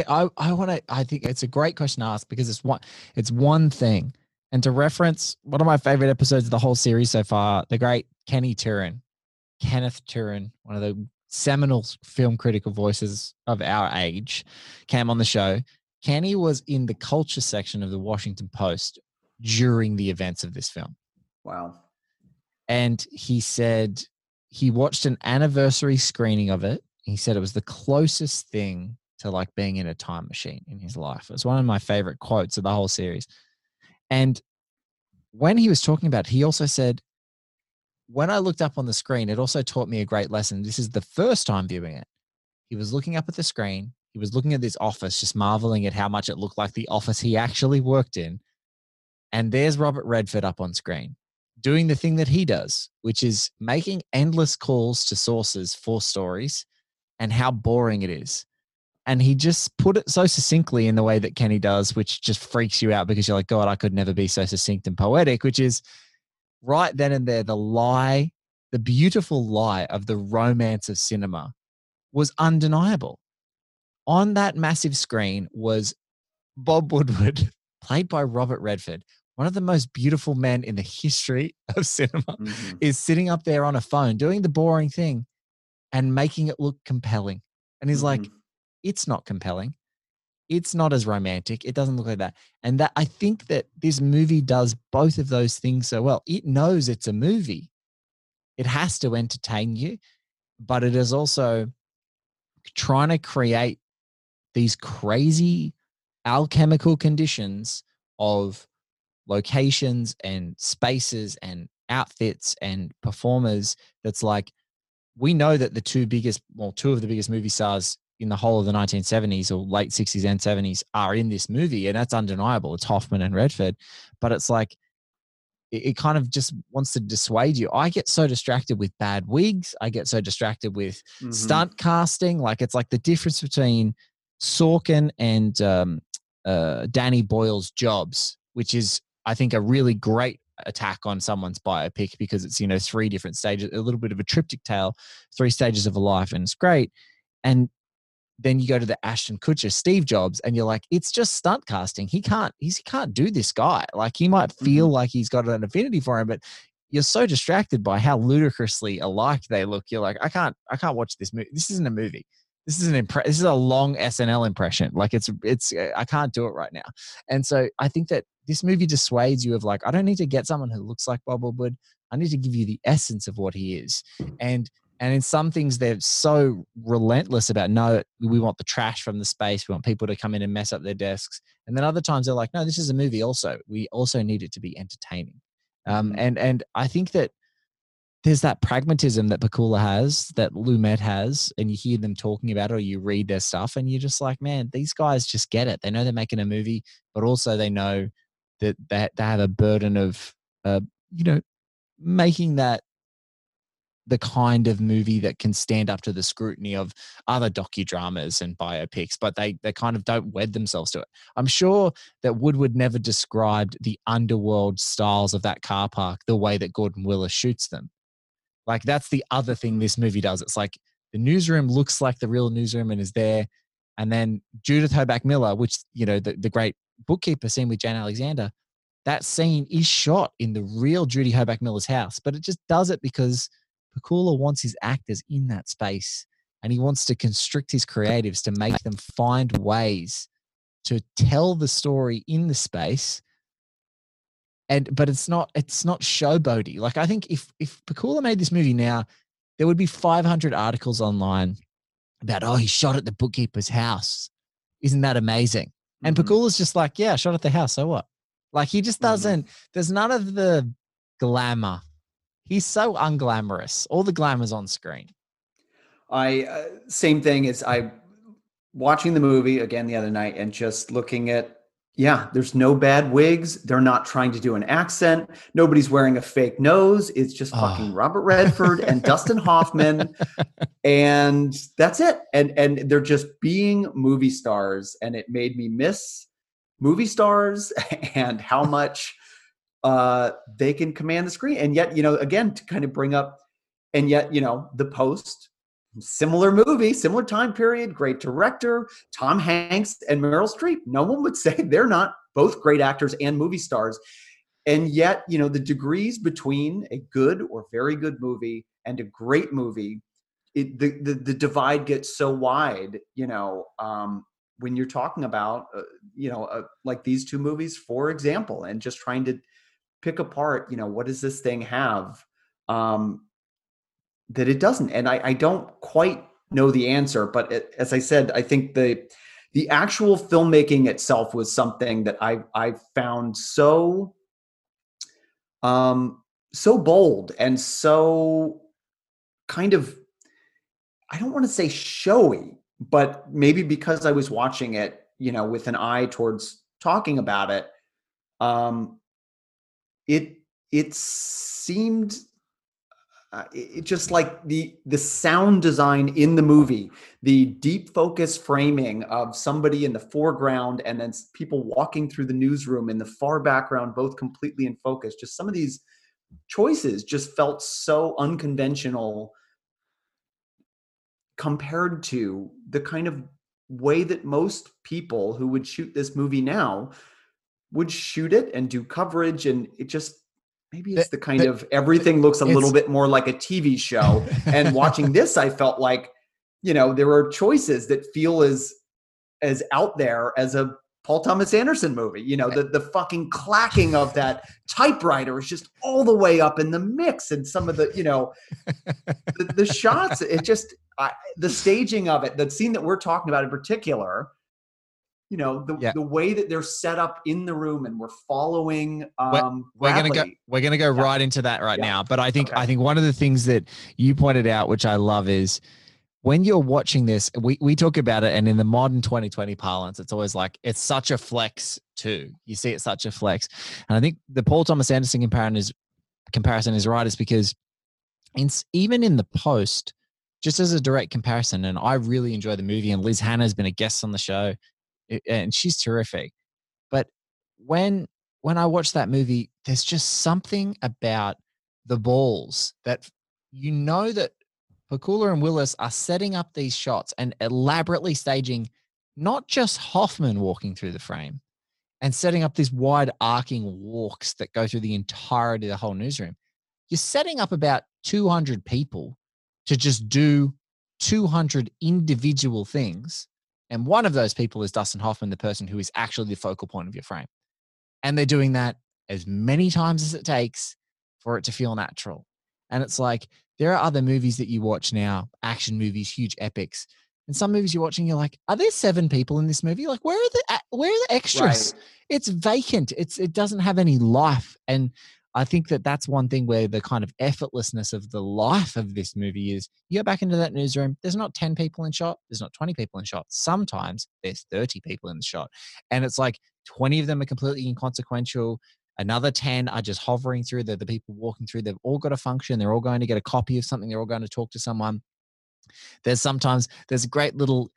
I I want to I think it's a great question to ask because it's one it's one thing. And to reference one of my favorite episodes of the whole series so far, the great Kenny Turan, Kenneth Turan, one of the seminal film critical voices of our age, came on the show. Kenny was in the culture section of the Washington Post during the events of this film. Wow and he said he watched an anniversary screening of it. He said it was the closest thing to like being in a time machine in his life. It was one of my favorite quotes of the whole series. And when he was talking about it, he also said, when I looked up on the screen, it also taught me a great lesson. This is the first time viewing it. He was looking up at the screen. He was looking at this office, just marveling at how much it looked like the office he actually worked in. And there's Robert Redford up on screen doing the thing that he does, which is making endless calls to sources for stories and how boring it is. And he just put it so succinctly in the way that Kenny does, which just freaks you out because you're like, God, I could never be so succinct and poetic, which is right then and there, the lie, the beautiful lie of the romance of cinema was undeniable. On that massive screen was Bob Woodward, [laughs] played by Robert Redford, one of the most beautiful men in the history [laughs] of cinema, Mhm. is sitting up there on a phone doing the boring thing and making it look compelling. And he's like, Mhm. it's not compelling. It's not as romantic. It doesn't look like that. And that I think that this movie does both of those things so well. It knows it's a movie. It has to entertain you, but it is also trying to create these crazy alchemical conditions of locations and spaces and outfits and performers that's like we know that the two biggest well two of the biggest movie stars in the whole of the 1970s or late 60s and 70s are in this movie, and that's undeniable. It's Hoffman and Redford, but it's like it, it kind of just wants to dissuade you. I get so distracted with bad wigs. I get so distracted with Mhm. stunt casting. Like it's like the difference between Sorkin and um, uh, Danny Boyle's jobs, which is I think a really great attack on someone's biopic because it's you know three different stages, a little bit of a triptych tale, three stages of a life, and it's great. And then you go to the Ashton Kutcher, Steve Jobs, and you're like, it's just stunt casting. He can't, he's, he can't do this guy. Like he might feel mm-hmm. like he's got an affinity for him, but you're so distracted by how ludicrously alike they look. You're like, I can't, I can't watch this movie. This isn't a movie. This is an impre- This is a long SNL impression. Like it's, it's, uh, I can't do it right now. And so I think that this movie dissuades you of like, I don't need to get someone who looks like Bob Woodward. I need to give you the essence of what he is. And and in some things, they're so relentless about no, we want the trash from the space. We want people to come in and mess up their desks. And then other times they're like, no, this is a movie. Also, we also need it to be entertaining. Um, Mhm. and and I think that there's that pragmatism that Pakula has, that Lumet has, and you hear them talking about it or you read their stuff, and you're just like, man, these guys just get it. They know they're making a movie, but also they know that they, they have a burden of, uh, you know, making that the kind of movie that can stand up to the scrutiny of other docudramas and biopics, but they they kind of don't wed themselves to it. I'm sure that Woodward never described the underworld styles of that car park the way that Gordon Willis shoots them. Like that's the other thing this movie does. It's like the newsroom looks like the real newsroom and is there. And then Judith Hoback Miller, which you know the, the great bookkeeper scene with Jane Alexander, that scene is shot in the real Judy Hoback Miller's house, but it just does it because Pakula wants his actors in that space and he wants to constrict his creatives to make them find ways to tell the story in the space and but it's not it's not showboaty. Like i think if if Pakula made this movie now there would be 500 articles online about oh he shot at the bookkeeper's house. Isn't that amazing? And Mhm. Pakula's just like yeah shot at the house so what? Like he just Mhm. doesn't there's none of the glamour. He's so unglamorous. All the glamour's on screen. I uh, same thing as I watching the movie again the other night and just looking at yeah, there's no bad wigs. They're not trying to do an accent. Nobody's wearing a fake nose. It's just fucking Oh. Robert Redford and [laughs] Dustin Hoffman and that's it. And and they're just being movie stars and it made me miss movie stars [laughs] and how much uh they can command the screen. And yet, you know, again to kind of bring up and yet, you know, the post similar movie, similar time period, great director, Tom Hanks and Meryl Streep. No one would [laughs] say they're not both great actors and movie stars. And yet, you know, the degrees between a good or very good movie and a great movie, it, the, the the divide gets so wide. You know, um, when you're talking about, uh, you know, uh, like these two movies, for example, and just trying to pick apart, you know, what does this thing have? Um, that it doesn't. And I, I don't quite know the answer but it, as i said i think the the actual filmmaking itself was something that i i found so um so bold and so kind of i don't want to say showy but maybe because i was watching it you know with an eye towards talking about it um it it seemed uh, it, just like the the sound design in the movie the deep focus framing of somebody in the foreground and then people walking through the newsroom in the far background both completely in focus just some of these choices just felt so unconventional compared to the kind of way that most people who would shoot this movie now would shoot it and do coverage and it just maybe it's The- kind of everything looks a little bit more like a TV show. And watching [laughs] this I felt like you know there are choices that feel as as out there as a Paul Thomas Anderson movie. You know the the fucking clacking of that typewriter is just all the way up in the mix and some of the you know the, the [laughs] shots it just I, the staging of it the scene that we're talking about in particular you know the, Yeah. the way that they're set up in the room and we're following We're- um we're gonna go we're gonna go Yeah. right into that right Yeah. now but i think Okay. i think one of the things that you pointed out which i love is when you're watching this, we, we talk about it, and in the modern 2020 parlance, it's always like it's such a flex too. You see it's such a flex. And I think the Paul Thomas Anderson comparison is comparison is right, is because in, even in the post, just as a direct comparison, and I really enjoy the movie, and Liz Hannah has been a guest on the show, and she's terrific. But when when I watch that movie, there's just something about the balls that you know that Pakula and Willis are setting up these shots and elaborately staging not just Hoffman walking through the frame and setting up these wide arcing walks that go through the entirety of the whole newsroom. You're setting up about 200 people to just do 200 individual things. And one of those people is Dustin Hoffman, the person who is actually the focal point of your frame. And they're doing that as many times as it takes for it to feel natural. And it's like there are other movies that you watch now, action movies, huge epics. And some movies you're watching, you're like, are there seven people in this movie? Like, where are the where are the extras? Right. It's vacant. It's it doesn't have any life. And I think that that's one thing where the kind of effortlessness of the life of this movie is you go back into that newsroom, there's not 10 people in shot, there's not 20 people in shot. Sometimes there's 30 people in the shot. And it's like 20 of them are completely inconsequential. Another 10 are just hovering through. They're the people walking through. They've all got a function. They're all going to get a copy of something. They're all going to talk to someone. There's sometimes, there's a great little,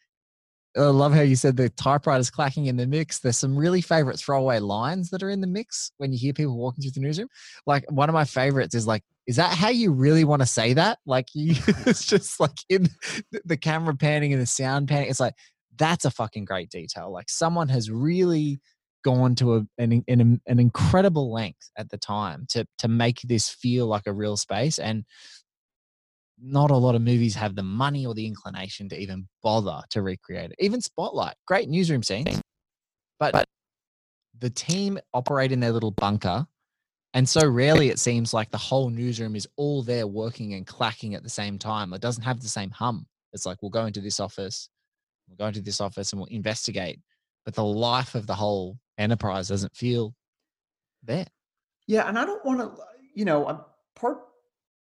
I love how you said the typewriter's clacking in the mix. There's some really favorite throwaway lines that are in the mix when you hear people walking through the newsroom. Like one of my favorites is like, is that how you really want to say that? Like you, [laughs] it's just like in the camera panning and the sound panning. It's like, that's a fucking great detail. Like someone has really gone to a, an, an, an incredible length at the time to to make this feel like a real space and not a lot of movies have the money or the inclination to even bother to recreate it. Even spotlight great newsroom scene but, but the team operate in their little bunker and so rarely it seems like the whole newsroom is all there working and clacking at the same time. It doesn't have the same hum. It's like we'll go into this office we'll go into this office and we'll investigate but the life of the whole enterprise doesn't feel there. Yeah, and I don't want to, you know, part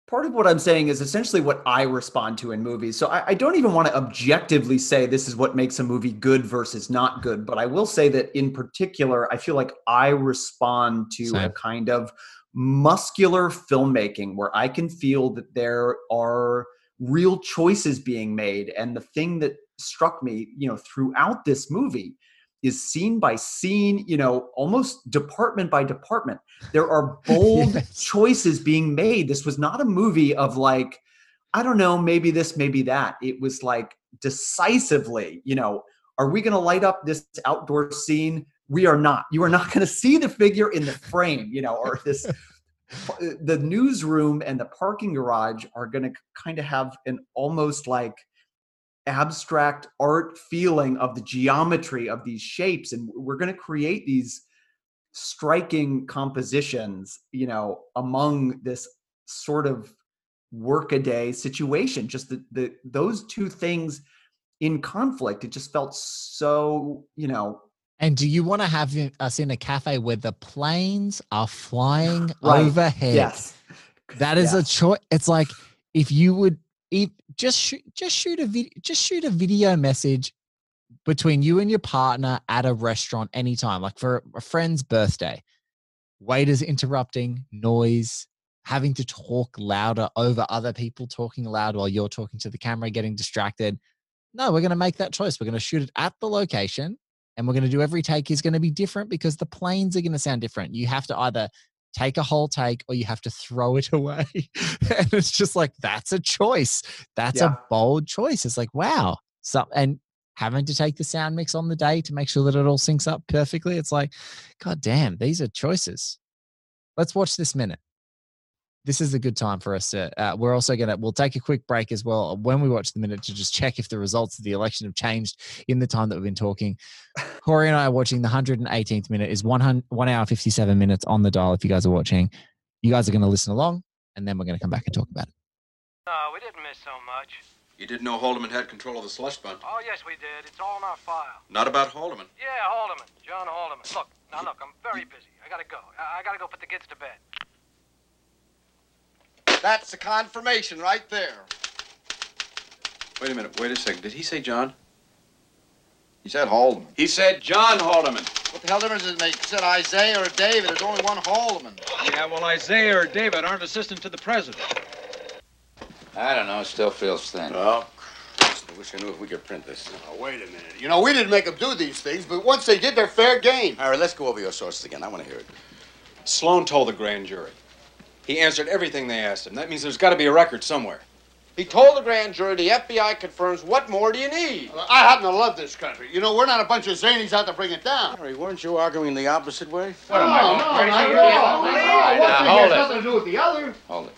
part of what I'm saying is essentially what I respond to in movies. So I, I, don't even want to objectively say this is what makes a movie good versus not good, but I will say that in particular, I feel like I respond to Same. a kind of muscular filmmaking where I can feel that there are real choices being made. And the thing that struck me, you know, throughout this movie is scene by scene, you know, almost department by department. There are [laughs] bold yes. choices being made. This was not a movie of like, I don't know, maybe this, maybe that. It was like decisively, you know, are we going to light up this outdoor scene? We are not. You are not going to see the figure in the frame, you know, or this. [laughs] Uh, the newsroom and the parking garage are going to kind of have an almost like abstract art feeling of the geometry of these shapes and we're going to create these striking compositions you know among this sort of workaday situation just the, the those two things in conflict it just felt so you know and do you want to have us in a cafe where the planes are flying right. overhead yes that is yes. a choice it's like if you would just shoot, just shoot a video, just shoot a video message between you and your partner at a restaurant anytime, like for a friend's birthday. Waiters interrupting, noise, having to talk louder over other people talking loud while you're talking to the camera, getting distracted. No, we're going to make that choice. We're going to shoot it at the location and we're going to do every take is going to be different because the planes are going to sound different. You have to either take a whole take or you have to throw it [laughs] away. and it's just like, that's a choice. That's yeah. a bold choice. It's like, wow. So, and having to take the sound mix on the day to make sure that it all syncs up perfectly. It's like, God damn, these are choices. Let's watch this minute this is a good time for us to. Uh, we're also going to, we'll take a quick break as well when we watch the minute to just check if the results of the election have changed in the time that we've been talking. Corey and I are watching the 118th minute, is 100, 1 hour 57 minutes on the dial if you guys are watching. You guys are going to listen along and then we're going to come back and talk about it. No, we didn't miss so much. You didn't know Haldeman had control of the slush fund? Oh, yes, we did. It's all in our file. Not about Haldeman. Yeah, Haldeman. John Haldeman. Look, now look, I'm very busy. I gotta go. I, I gotta go put the kids to bed. That's the confirmation right there. Wait a minute. Wait a second. Did he say John? He said Haldeman. He said John Haldeman. What the hell difference does it make? He said Isaiah or David. There's only one Haldeman. Yeah, well, Isaiah or David aren't assistant to the president. I don't know. It still feels thin. Oh, I wish I knew if we could print this. Oh, wait a minute. You know, we didn't make them do these things, but once they did, they're fair game. All right, let's go over your sources again. I want to hear it. Sloan told the grand jury. He answered everything they asked him. That means there's got to be a record somewhere. He told the grand jury the FBI confirms. What more do you need? I happen to love this country. You know, we're not a bunch of zanies out to bring it down. Harry, weren't you arguing the opposite way? no, no, not at all. One Now, thing hold has nothing to do with the other. Hold it.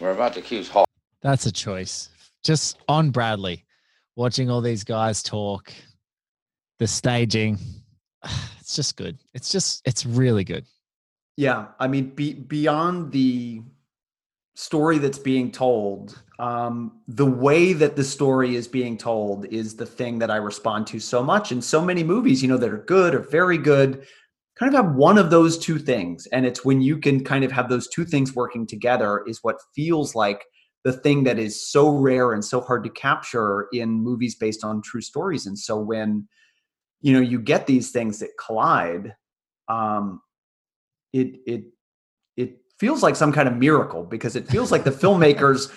We're about to accuse Hall. That's a choice. Just on Bradley, watching all these guys talk, the staging, [sighs] it's just good. It's just, it's really good. Yeah, I mean, be, beyond the story that's being told, um, the way that the story is being told is the thing that I respond to so much. And so many movies, you know, that are good or very good, kind of have one of those two things. And it's when you can kind of have those two things working together, is what feels like the thing that is so rare and so hard to capture in movies based on true stories. And so when you know you get these things that collide, um, it it it feels like some kind of miracle because it feels like the filmmakers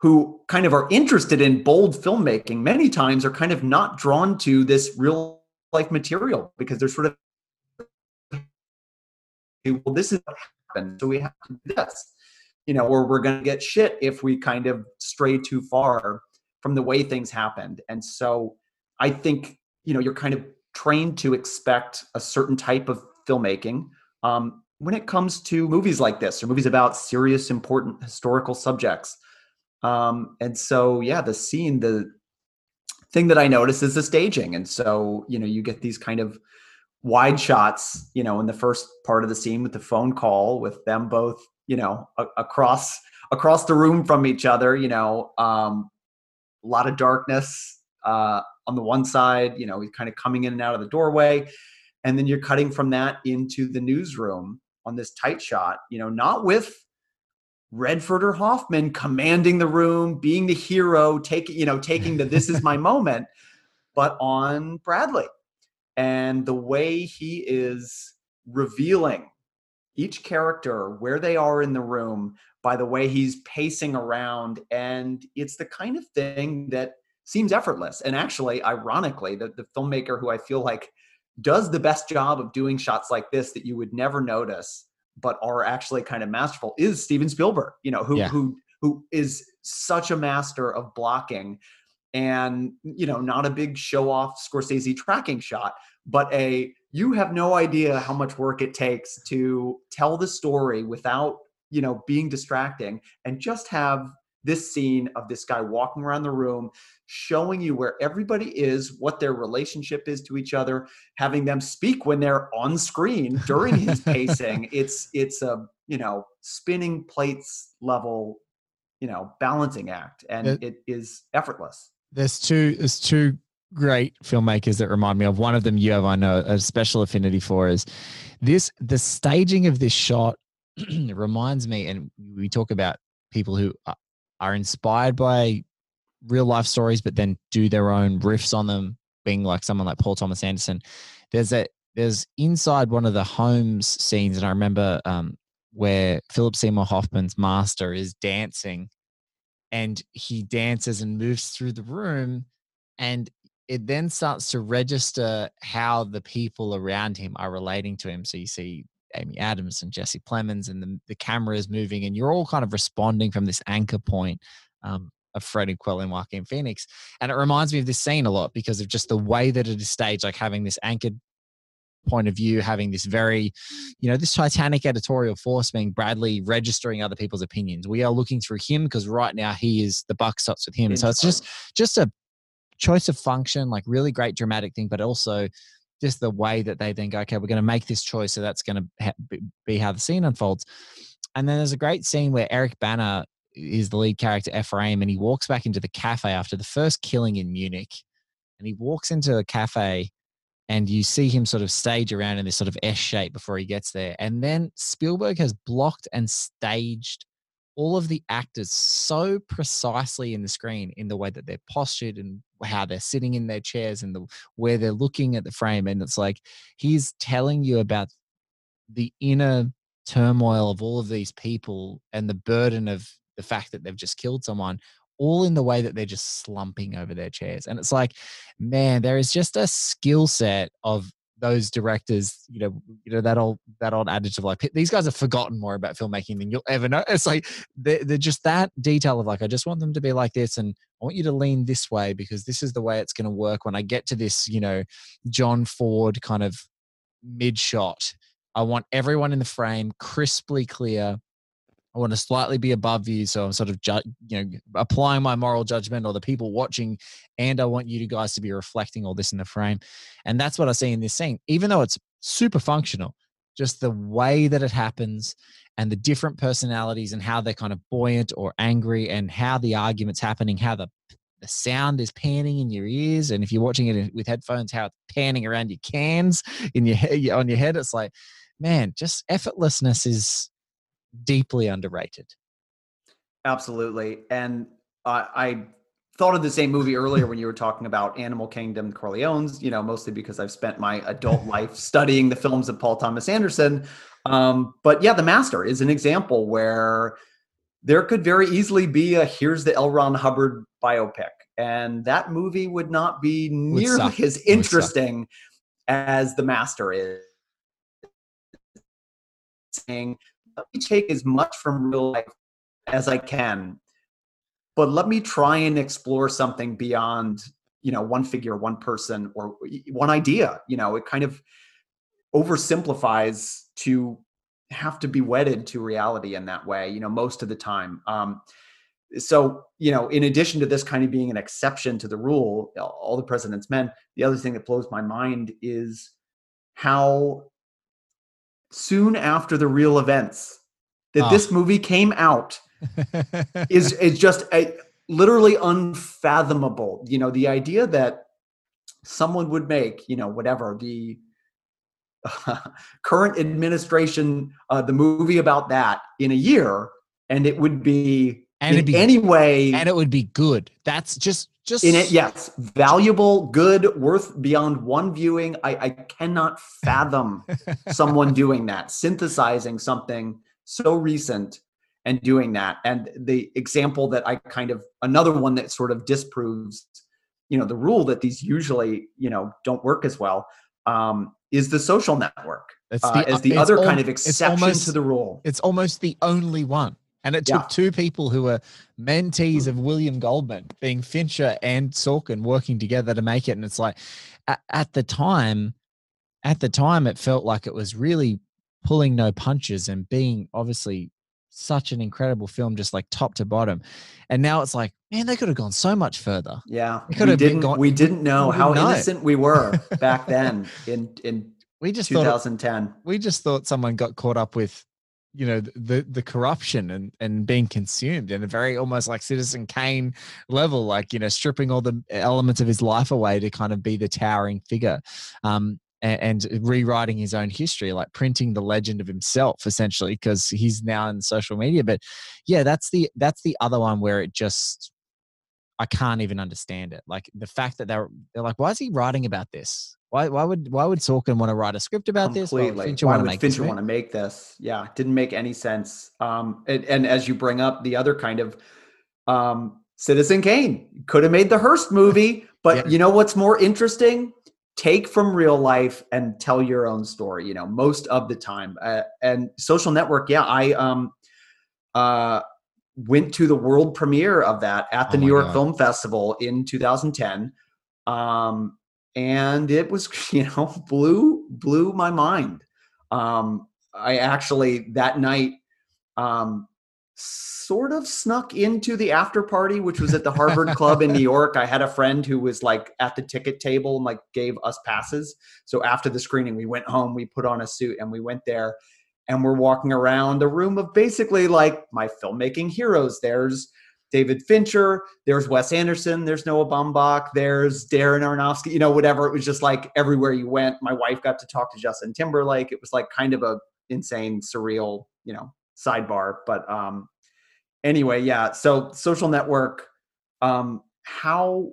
who kind of are interested in bold filmmaking many times are kind of not drawn to this real life material because they're sort of well this is what happened so we have to do this you know or we're going to get shit if we kind of stray too far from the way things happened and so i think you know you're kind of trained to expect a certain type of filmmaking um, when it comes to movies like this or movies about serious important historical subjects. Um, and so yeah the scene the thing that i notice is the staging. And so you know you get these kind of wide shots you know in the first part of the scene with the phone call with them both you know a- across across the room from each other you know um, a lot of darkness uh, on the one side you know he's kind of coming in and out of the doorway. And then you're cutting from that into the newsroom on this tight shot you know not with redford or hoffman commanding the room being the hero taking you know taking the this is my [laughs] moment but on bradley. And the way he is revealing each character where they are in the room by the way he's pacing around and it's the kind of thing that seems effortless. And actually ironically the, the filmmaker who i feel like does the best job of doing shots like this that you would never notice but are actually kind of masterful is steven spielberg you know who Yeah. who who is such a master of blocking and you know not a big show off scorsese tracking shot but a you have no idea how much work it takes to tell the story without you know being distracting and just have this scene of this guy walking around the room showing you where everybody is what their relationship is to each other having them speak when they're on screen during his [laughs] pacing it's it's a you know spinning plates level you know balancing act and It- it is effortless There's two, there's two great filmmakers that remind me of. One of them you have, I know, a special affinity for is this, the staging of this shot [clears throat] reminds me, and we talk about people who uh, are- inspired by real life stories, but then do their own riffs on them, being like someone like Paul Thomas Anderson. There's a there's inside one of the homes scenes, and I remember um, where Philip Seymour Hoffman's master is dancing, and he dances and moves through the room, and it then starts to register how the people around him are relating to him. So you see Amy Adams and Jesse Plemons, and the, the camera is moving, and you're all kind of responding from this anchor point um, of Freddie Quell and Joaquin Phoenix. And it reminds me of this scene a lot because of just the way that it is staged, like having this anchored point of view, having this very, you know, this Titanic editorial force being Bradley registering other people's opinions. We are looking through him because right now he is the buck stops with him. So it's just just a choice of function, like really great dramatic thing, but also just the way that they think, okay, we're going to make this choice, so that's going to ha- be- how the scene unfolds. And then there's a great scene where Eric Bana is the lead character Ephraim, and he walks back into the cafe after the first killing in Munich, and he walks into a cafe, and you see him sort of stage around in this sort of S shape before he gets there, and then Spielberg has blocked and staged all of the actors so precisely in the screen in the way that they're postured and how they're sitting in their chairs and the where they're looking at the frame and it's like he's telling you about the inner turmoil of all of these people and the burden of the fact that they've just killed someone all in the way that they're just slumping over their chairs. And it's like man there is just a skill set of those directors, you know, you know that old that old adage of like these guys have forgotten more about filmmaking than you'll ever know. It's like they're, they're just that detail of like I just want them to be like this, and I want you to lean this way because this is the way it's going to work. When I get to this, you know, John Ford kind of mid shot, I want everyone in the frame crisply clear. I want to slightly be above you, so I'm sort of ju- you know applying my moral judgment or the people watching, and I want you guys to be reflecting all this in the frame, and that's what I see in this scene. Even though it's super functional, just the way that it happens and the different personalities and how they're kind of buoyant or angry and how the argument's happening, how the the sound is panning in your ears, and if you're watching it with headphones, how it's panning around your cans in your on your head. It's like, man, just effortlessness is deeply underrated. Absolutely. And I, I thought of the same movie earlier when you were talking about Animal Kingdom, Corleone's, you know, mostly because I've spent my adult [laughs] life studying the films of Paul Thomas Anderson. Um, but yeah, The Master is an example where there could very easily be a here's the L. Ron Hubbard biopic. And that movie would not be nearly as interesting as The Master is. Saying let me take as much from real life as I can, but let me try and explore something beyond, you know, one figure, one person, or one idea. You know, it kind of oversimplifies to have to be wedded to reality in that way, you know, most of the time. Um, so, you know, in addition to this kind of being an exception to the rule, all the president's men, the other thing that blows my mind is how soon after the real events that this movie came out [laughs] is is just a, literally unfathomable. You know, the idea that someone would make, you know, whatever the uh, [laughs] current administration, uh, the movie about that in a year, and it would be and in be, any way, and it would be good. That's just just in it yes. Valuable good worth beyond one viewing. I, I cannot fathom [laughs] someone doing that synthesizing something so recent and doing that. And the example that i kind of another one that sort of disproves you know the rule that these usually you know don't work as well um, is the social network That's uh, the, uh, the other al- kind of exception almost, to the rule. it's almost the only one and it took yeah. two people who were mentees of William Goldman, being Fincher and Sorkin, working together to make it. And it's like, at, at, the time, at the time, it felt like it was really pulling no punches and being obviously such an incredible film, just like top to bottom. And now it's like, man, they could have gone so much further. Yeah, we didn't. Gone, we didn't know we how know. innocent we were [laughs] back then in in we just 2010. Thought, we just thought someone got caught up with you know the the corruption and and being consumed in a very almost like citizen kane level like you know stripping all the elements of his life away to kind of be the towering figure um and, rewriting his own history like printing the legend of himself essentially because he's now in social media but yeah that's the that's the other one where it just I can't even understand it. Like the fact that they're they're like, why is he writing about this? Why why would why would Sorkin want to write a script about Completely. this? Why, Fincher why want would to make Fincher want to make this? Yeah, didn't make any sense. Um, and, and as you bring up the other kind of um, Citizen Kane could have made the Hearst movie, [laughs] but yeah. you know what's more interesting? Take from real life and tell your own story. You know, most of the time. Uh, and Social Network, yeah, I um, uh, went to the world premiere of that at the oh New York God. Film Festival in 2010. Um, and it was, [laughs] you know, blew blew my mind. Um, I actually that night um, sort of snuck into the after party, which was at the Harvard Club in New York. I had a friend who was like at the ticket table and like gave us passes. So after the screening, we went home, we put on a suit, and we went there and we're walking around a room of basically like my filmmaking heroes. There's David Fincher, there's Wes Anderson, there's Noah Baumbach, there's Darren Aronofsky, you know, whatever. It was just like everywhere you went. My wife got to talk to Justin Timberlake. It was like kind of a insane, surreal, you know, sidebar. But um, anyway, yeah. So social network, um, how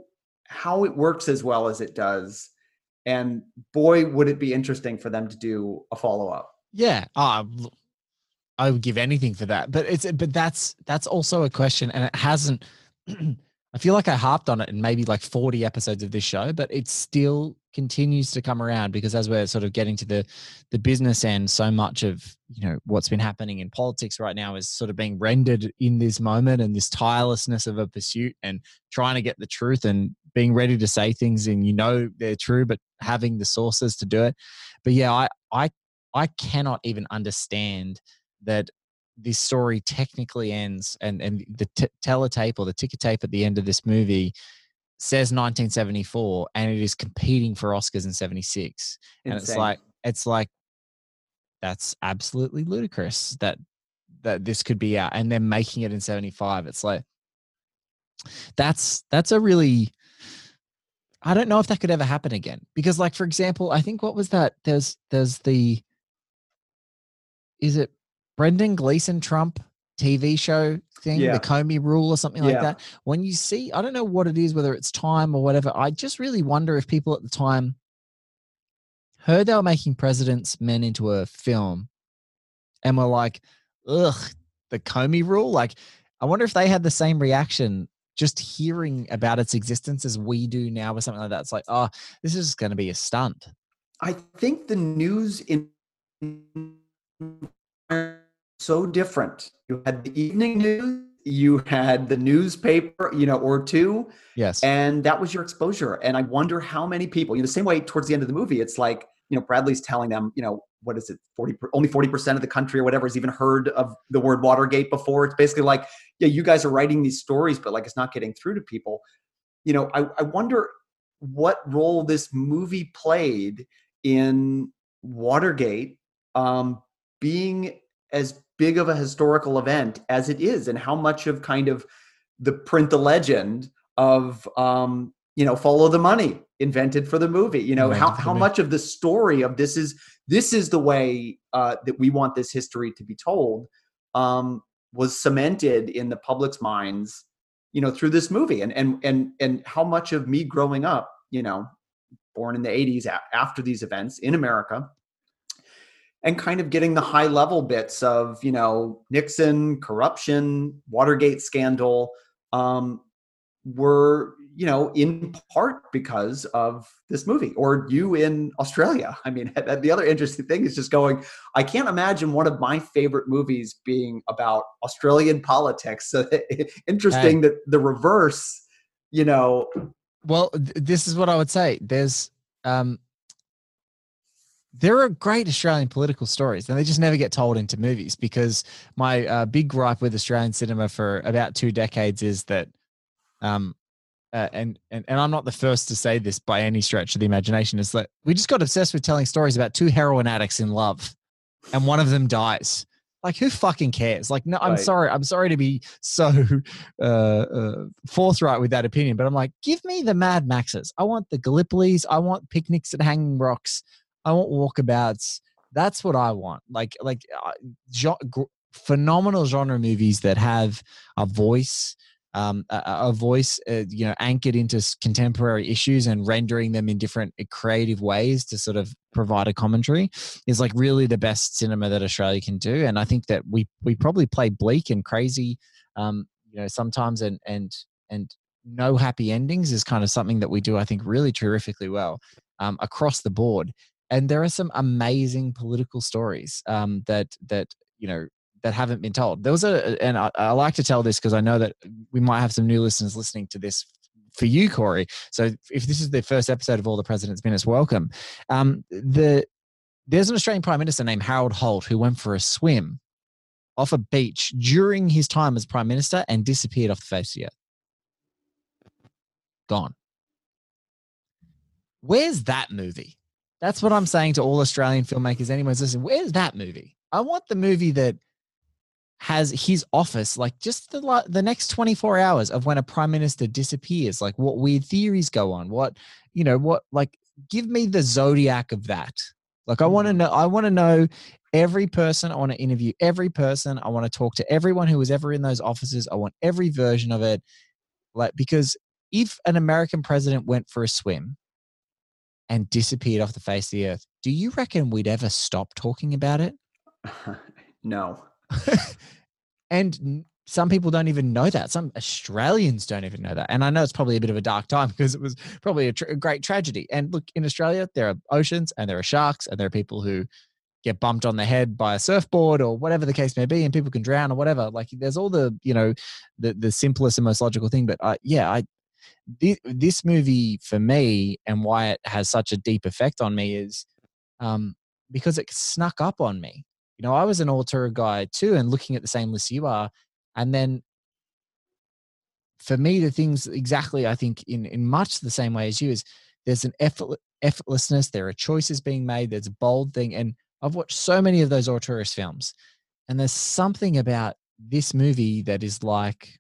how it works as well as it does, and boy, would it be interesting for them to do a follow up. Yeah. Uh, I would give anything for that. But it's but that's that's also a question, and it hasn't. [clears throat] I feel like I harped on it in maybe like 40 episodes of this show, but it still continues to come around because as we're sort of getting to the the business end, so much of you know what's been happening in politics right now is sort of being rendered in this moment and this tirelessness of a pursuit and trying to get the truth and being ready to say things and you know they're true, but having the sources to do it. But yeah, I I I cannot even understand that this story technically ends and and the t- teletape or the ticker tape at the end of this movie says 1974 and it is competing for Oscars in 76 and it's like it's like that's absolutely ludicrous that that this could be out and they're making it in 75 it's like that's that's a really I don't know if that could ever happen again because like for example I think what was that there's there's the is it Brendan Gleeson Trump TV show thing, Yeah. the Comey rule or something like that. When you see, I don't know what it is, whether it's time or whatever. I just really wonder if people at the time heard they were making President's Men into a film and were like, ugh, the Comey rule. Like, I wonder if they had the same reaction just hearing about its existence as we do now or something like that. It's like, oh, this is going to be a stunt. I think the news in so different. You had the evening news, you had the newspaper, you know, or two, Yes. and that was your exposure. And I wonder how many people, you know, the same way towards the end of the movie, it's like, you know, Bradley's telling them, you know, what is it, 40, only 40% of the country or whatever has even heard of the word Watergate before. It's basically like, yeah, you guys are writing these stories, but like it's not getting through to people. You know, I, I wonder what role this movie played in Watergate um, being as big of a historical event as it is, and how much of kind of the print the legend of um, you know follow the money invented for the movie. You know how Invented for the how much of the story of this is this is the way uh, that we want this history to be told um, was cemented in the public's minds you know through this movie and and and and how much of me growing up you know born in the 80s a- after these events in america and kind of getting the high level bits of you know nixon corruption watergate scandal um were you know in part because of this movie or you in australia. [laughs] I mean [laughs] the other interesting thing is just going i can't imagine one of my favorite movies being about australian politics. [laughs] So interesting that the reverse you know Well, th- this is what I would say. There's um there are great Australian political stories, and they just never get told into movies because my uh, big gripe with Australian cinema for about two decades is that, um, uh, and, and and I'm not the first to say this by any stretch of the imagination, is that we just got obsessed with telling stories about two heroin addicts in love, and one of them dies. Like who fucking cares? Like no, I'm Right. sorry, I'm sorry to be so [laughs] uh, uh, forthright with that opinion, but I'm like, give me the Mad Maxes. I want the Gallipolis. I want picnics at Hanging Rocks. I want walkabouts. That's what I want. Like like uh, gr- phenomenal genre movies that have a voice, um, a, a a voice, uh, you know, anchored into contemporary issues and rendering them in different uh, creative ways to sort of provide a commentary is like really the best cinema that Australia can do. And I think that we we probably play bleak and crazy, um, you know, sometimes and and and no happy endings is kind of something that we do, I think, really terrifically well um, across the board. And there are some amazing political stories um, that that you know that haven't been told. There was a, and I, I like to tell this because I know that we might have some new listeners listening to this for you, Corey. So if this is the first episode of All the President's Minutes, welcome. Um, the there's an Australian Prime Minister named Harold Holt who went for a swim off a beach during his time as Prime Minister and disappeared off the face of the earth. Gone. Where's that movie? That's what I'm saying to all Australian filmmakers. Anyone's listening, where's that movie? I want the movie that has his office, like just the the next 24 hours of when a prime minister disappears, like what weird theories go on, what you know, what like give me the zodiac of that. Like I want to mm. know, I want to know every person. I want to interview every person. I want to talk to everyone who was ever in those offices. I want every version of it. Like, because if an American president went for a swim and disappeared off the face of the earth, do you reckon we'd ever stop talking about it? [laughs] no. [laughs] and some people don't even know that. Some Australians don't even know that. And I know it's probably a bit of a dark time [laughs] because it was probably a, tr- a great tragedy. And look, in Australia, there are oceans and there are sharks and there are people who get bumped on the head by a surfboard or whatever the case may be and people can drown or whatever like there's all the you know the the simplest and most logical thing but I, yeah i this, movie for me and why it has such a deep effect on me is um because it snuck up on me. You know i was an auteur guy too and looking at the same list you are and then for me the things exactly i think in in much the same way as you is there's an effort, effortlessness there are choices being made there's a bold thing and i've watched so many of those auteurist films and there's something about this movie that is like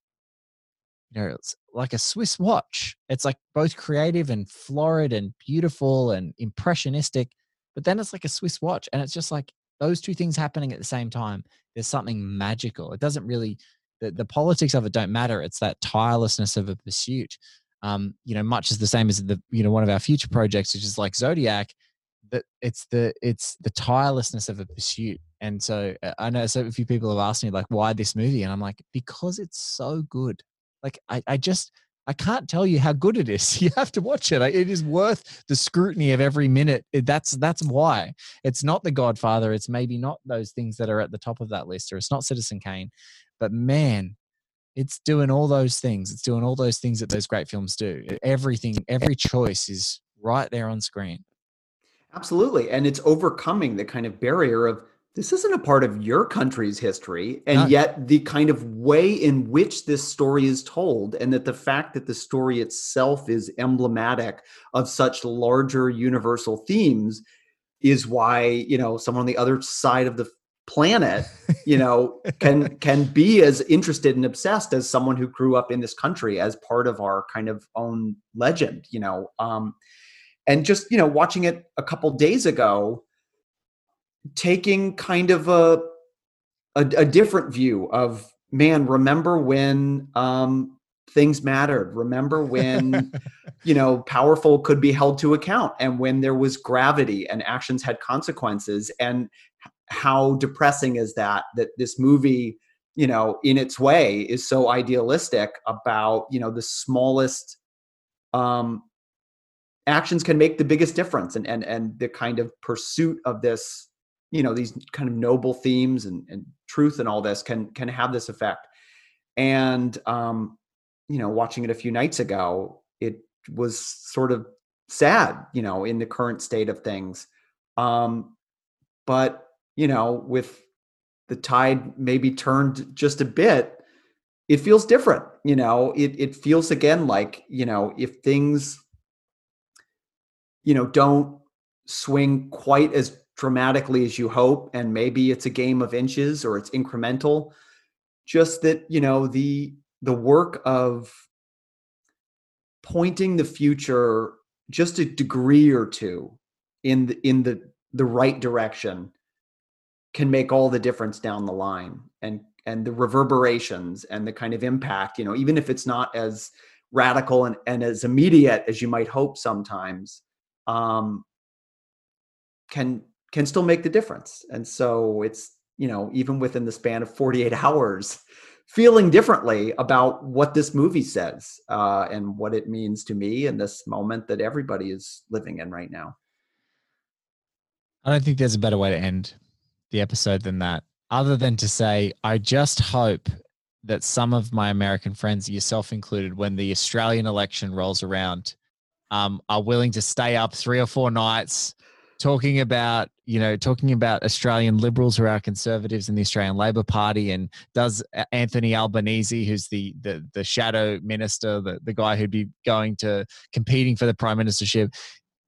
you know it's like a swiss watch. It's like both creative and florid and beautiful and impressionistic but then it's like a swiss watch and it's just like those two things happening at the same time there's something magical. It doesn't really the, the politics of it don't matter it's that tirelessness of a pursuit. Um, you know much is the same as the you know one of our future projects which is like zodiac that it's the it's the tirelessness of a pursuit. And so uh, i know so a few people have asked me like why this movie? And i'm like because it's so good like i, I just i can't tell you how good it is. [laughs] You have to watch it. It is worth the scrutiny of every minute. That's that's why. It's not the godfather. It's maybe not those things that are at the top of that list or it's not citizen kane but man it's doing all those things. It's doing all those things that those great films do. Everything every choice is right there on screen. Absolutely. And it's overcoming the kind of barrier of this isn't a part of your country's history. And yet, the kind of way in which this story is told, and that the fact that the story itself is emblematic of such larger universal themes is why, you know, someone on the other side of the planet you [laughs] know can can be as interested and obsessed as someone who grew up in this country as part of our kind of own legend you know um and just you know watching it a couple days ago taking kind of a a, a different view of man remember when um things mattered. Remember when [laughs] you know powerful could be held to account and when there was gravity and actions had consequences. And how depressing is that that this movie you know in its way is so idealistic about you know the smallest um actions can make the biggest difference and and and the kind of pursuit of this you know these kind of noble themes and, and truth and all this can can have this effect. And um you know watching it a few nights ago it was sort of sad you know in the current state of things. Um but you know with the tide maybe turned just a bit it feels different you know? It it feels again like you know if things you know don't swing quite as dramatically as you hope and maybe it's a game of inches or it's incremental. Just that you know the the work of pointing the future just a degree or two in the in the the right direction can make all the difference down the line. And and the reverberations and the kind of impact you know even if it's not as radical and, and as immediate as you might hope sometimes um can can still make the difference. And so it's you know even within the span of 48 [laughs] hours feeling differently about what this movie says uh, and what it means to me in this moment that everybody is living in right now. I don't think there's a better way to end the episode than that, other than to say, I just hope that some of my American friends, yourself included, when the Australian election rolls around, um, are willing to stay up three or four nights talking about, you know, talking about Australian liberals who are conservatives in the Australian Labor Party, and does uh, Anthony Albanese, who's the the the shadow minister, the the guy who'd be going to competing for the prime ministership,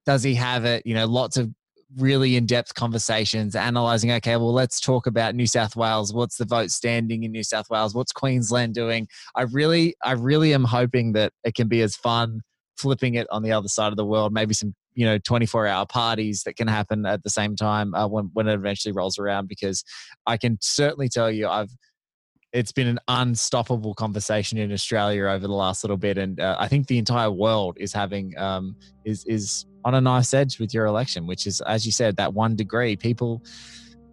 does he have it? You know, lots of really in-depth conversations analyzing okay well let's talk about new south wales. What's the vote standing in new south wales? What's queensland doing? I really i really am hoping that it can be as fun flipping it on the other side of the world maybe some you know 24 hour parties that can happen at the same time uh, when when it eventually rolls around because I can certainly tell you I've it's been an unstoppable conversation in Australia over the last little bit, and uh, I think the entire world is having um, is is on a nice edge with your election, which is, as you said, that one degree. People,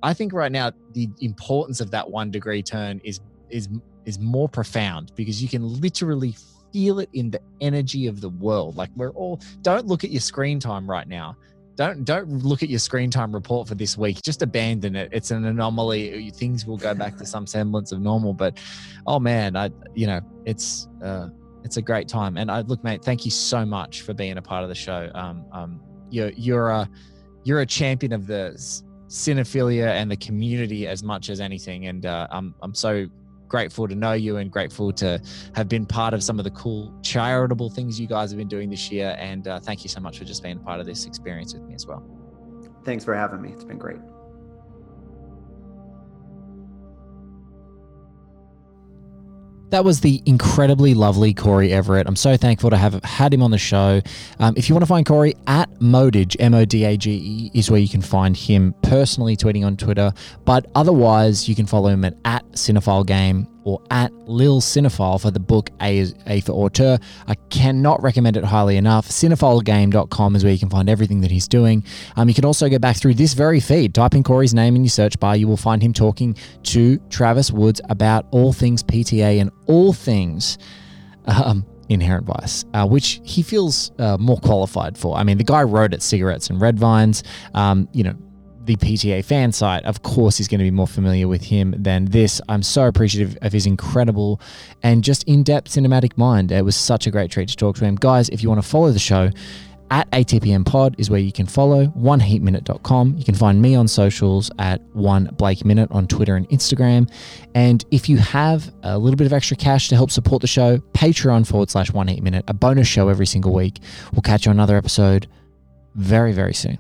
I think right now the importance of that one degree turn is is is more profound because you can literally feel it in the energy of the world. Like we're all don't look at your screen time right now. Don't don't look at your screen time report for this week. Just abandon it. It's an anomaly. Things will go back to [laughs] some semblance of normal but oh man i you know it's uh it's a great time. And i look mate thank you so much for being a part of the show. Um um you're you're a you're a champion of the cinephilia and the community as much as anything. And uh, i'm i'm so grateful to know you and grateful to have been part of some of the cool charitable things you guys have been doing this year. And uh, thank you so much for just being part of this experience with me as well. Thanks for having me. It's been great. That was the incredibly lovely Corey Everett. I'm so thankful to have had him on the show. Um, if you want to find Corey at Modage, M O D A G E, is where you can find him personally tweeting on Twitter. But otherwise, you can follow him at, at Cinephile Game or at Lil Cinephile for the book A, A for Auteur. I cannot recommend it highly enough. Cinephilegame.com is where you can find everything that he's doing. Um, you can also go back through this very feed. Type in Corey's name in your search bar. You will find him talking to Travis Woods about all things PTA and all things. Um, Inherent Vice, uh, which he feels uh, more qualified for. I mean, the guy wrote at Cigarettes and Red Vines. Um, you know, the PTA fan site, of course, is going to be more familiar with him than this. I'm so appreciative of his incredible and just in depth cinematic mind. It was such a great treat to talk to him. Guys, if you want to follow the show, at ATPM Pod is where you can follow, oneheatminute.com. You can find me on socials at one Blake Minute on Twitter and Instagram. And if you have a little bit of extra cash to help support the show, Patreon forward slash one heat minute, a bonus show every single week. We'll catch you on another episode very, very soon.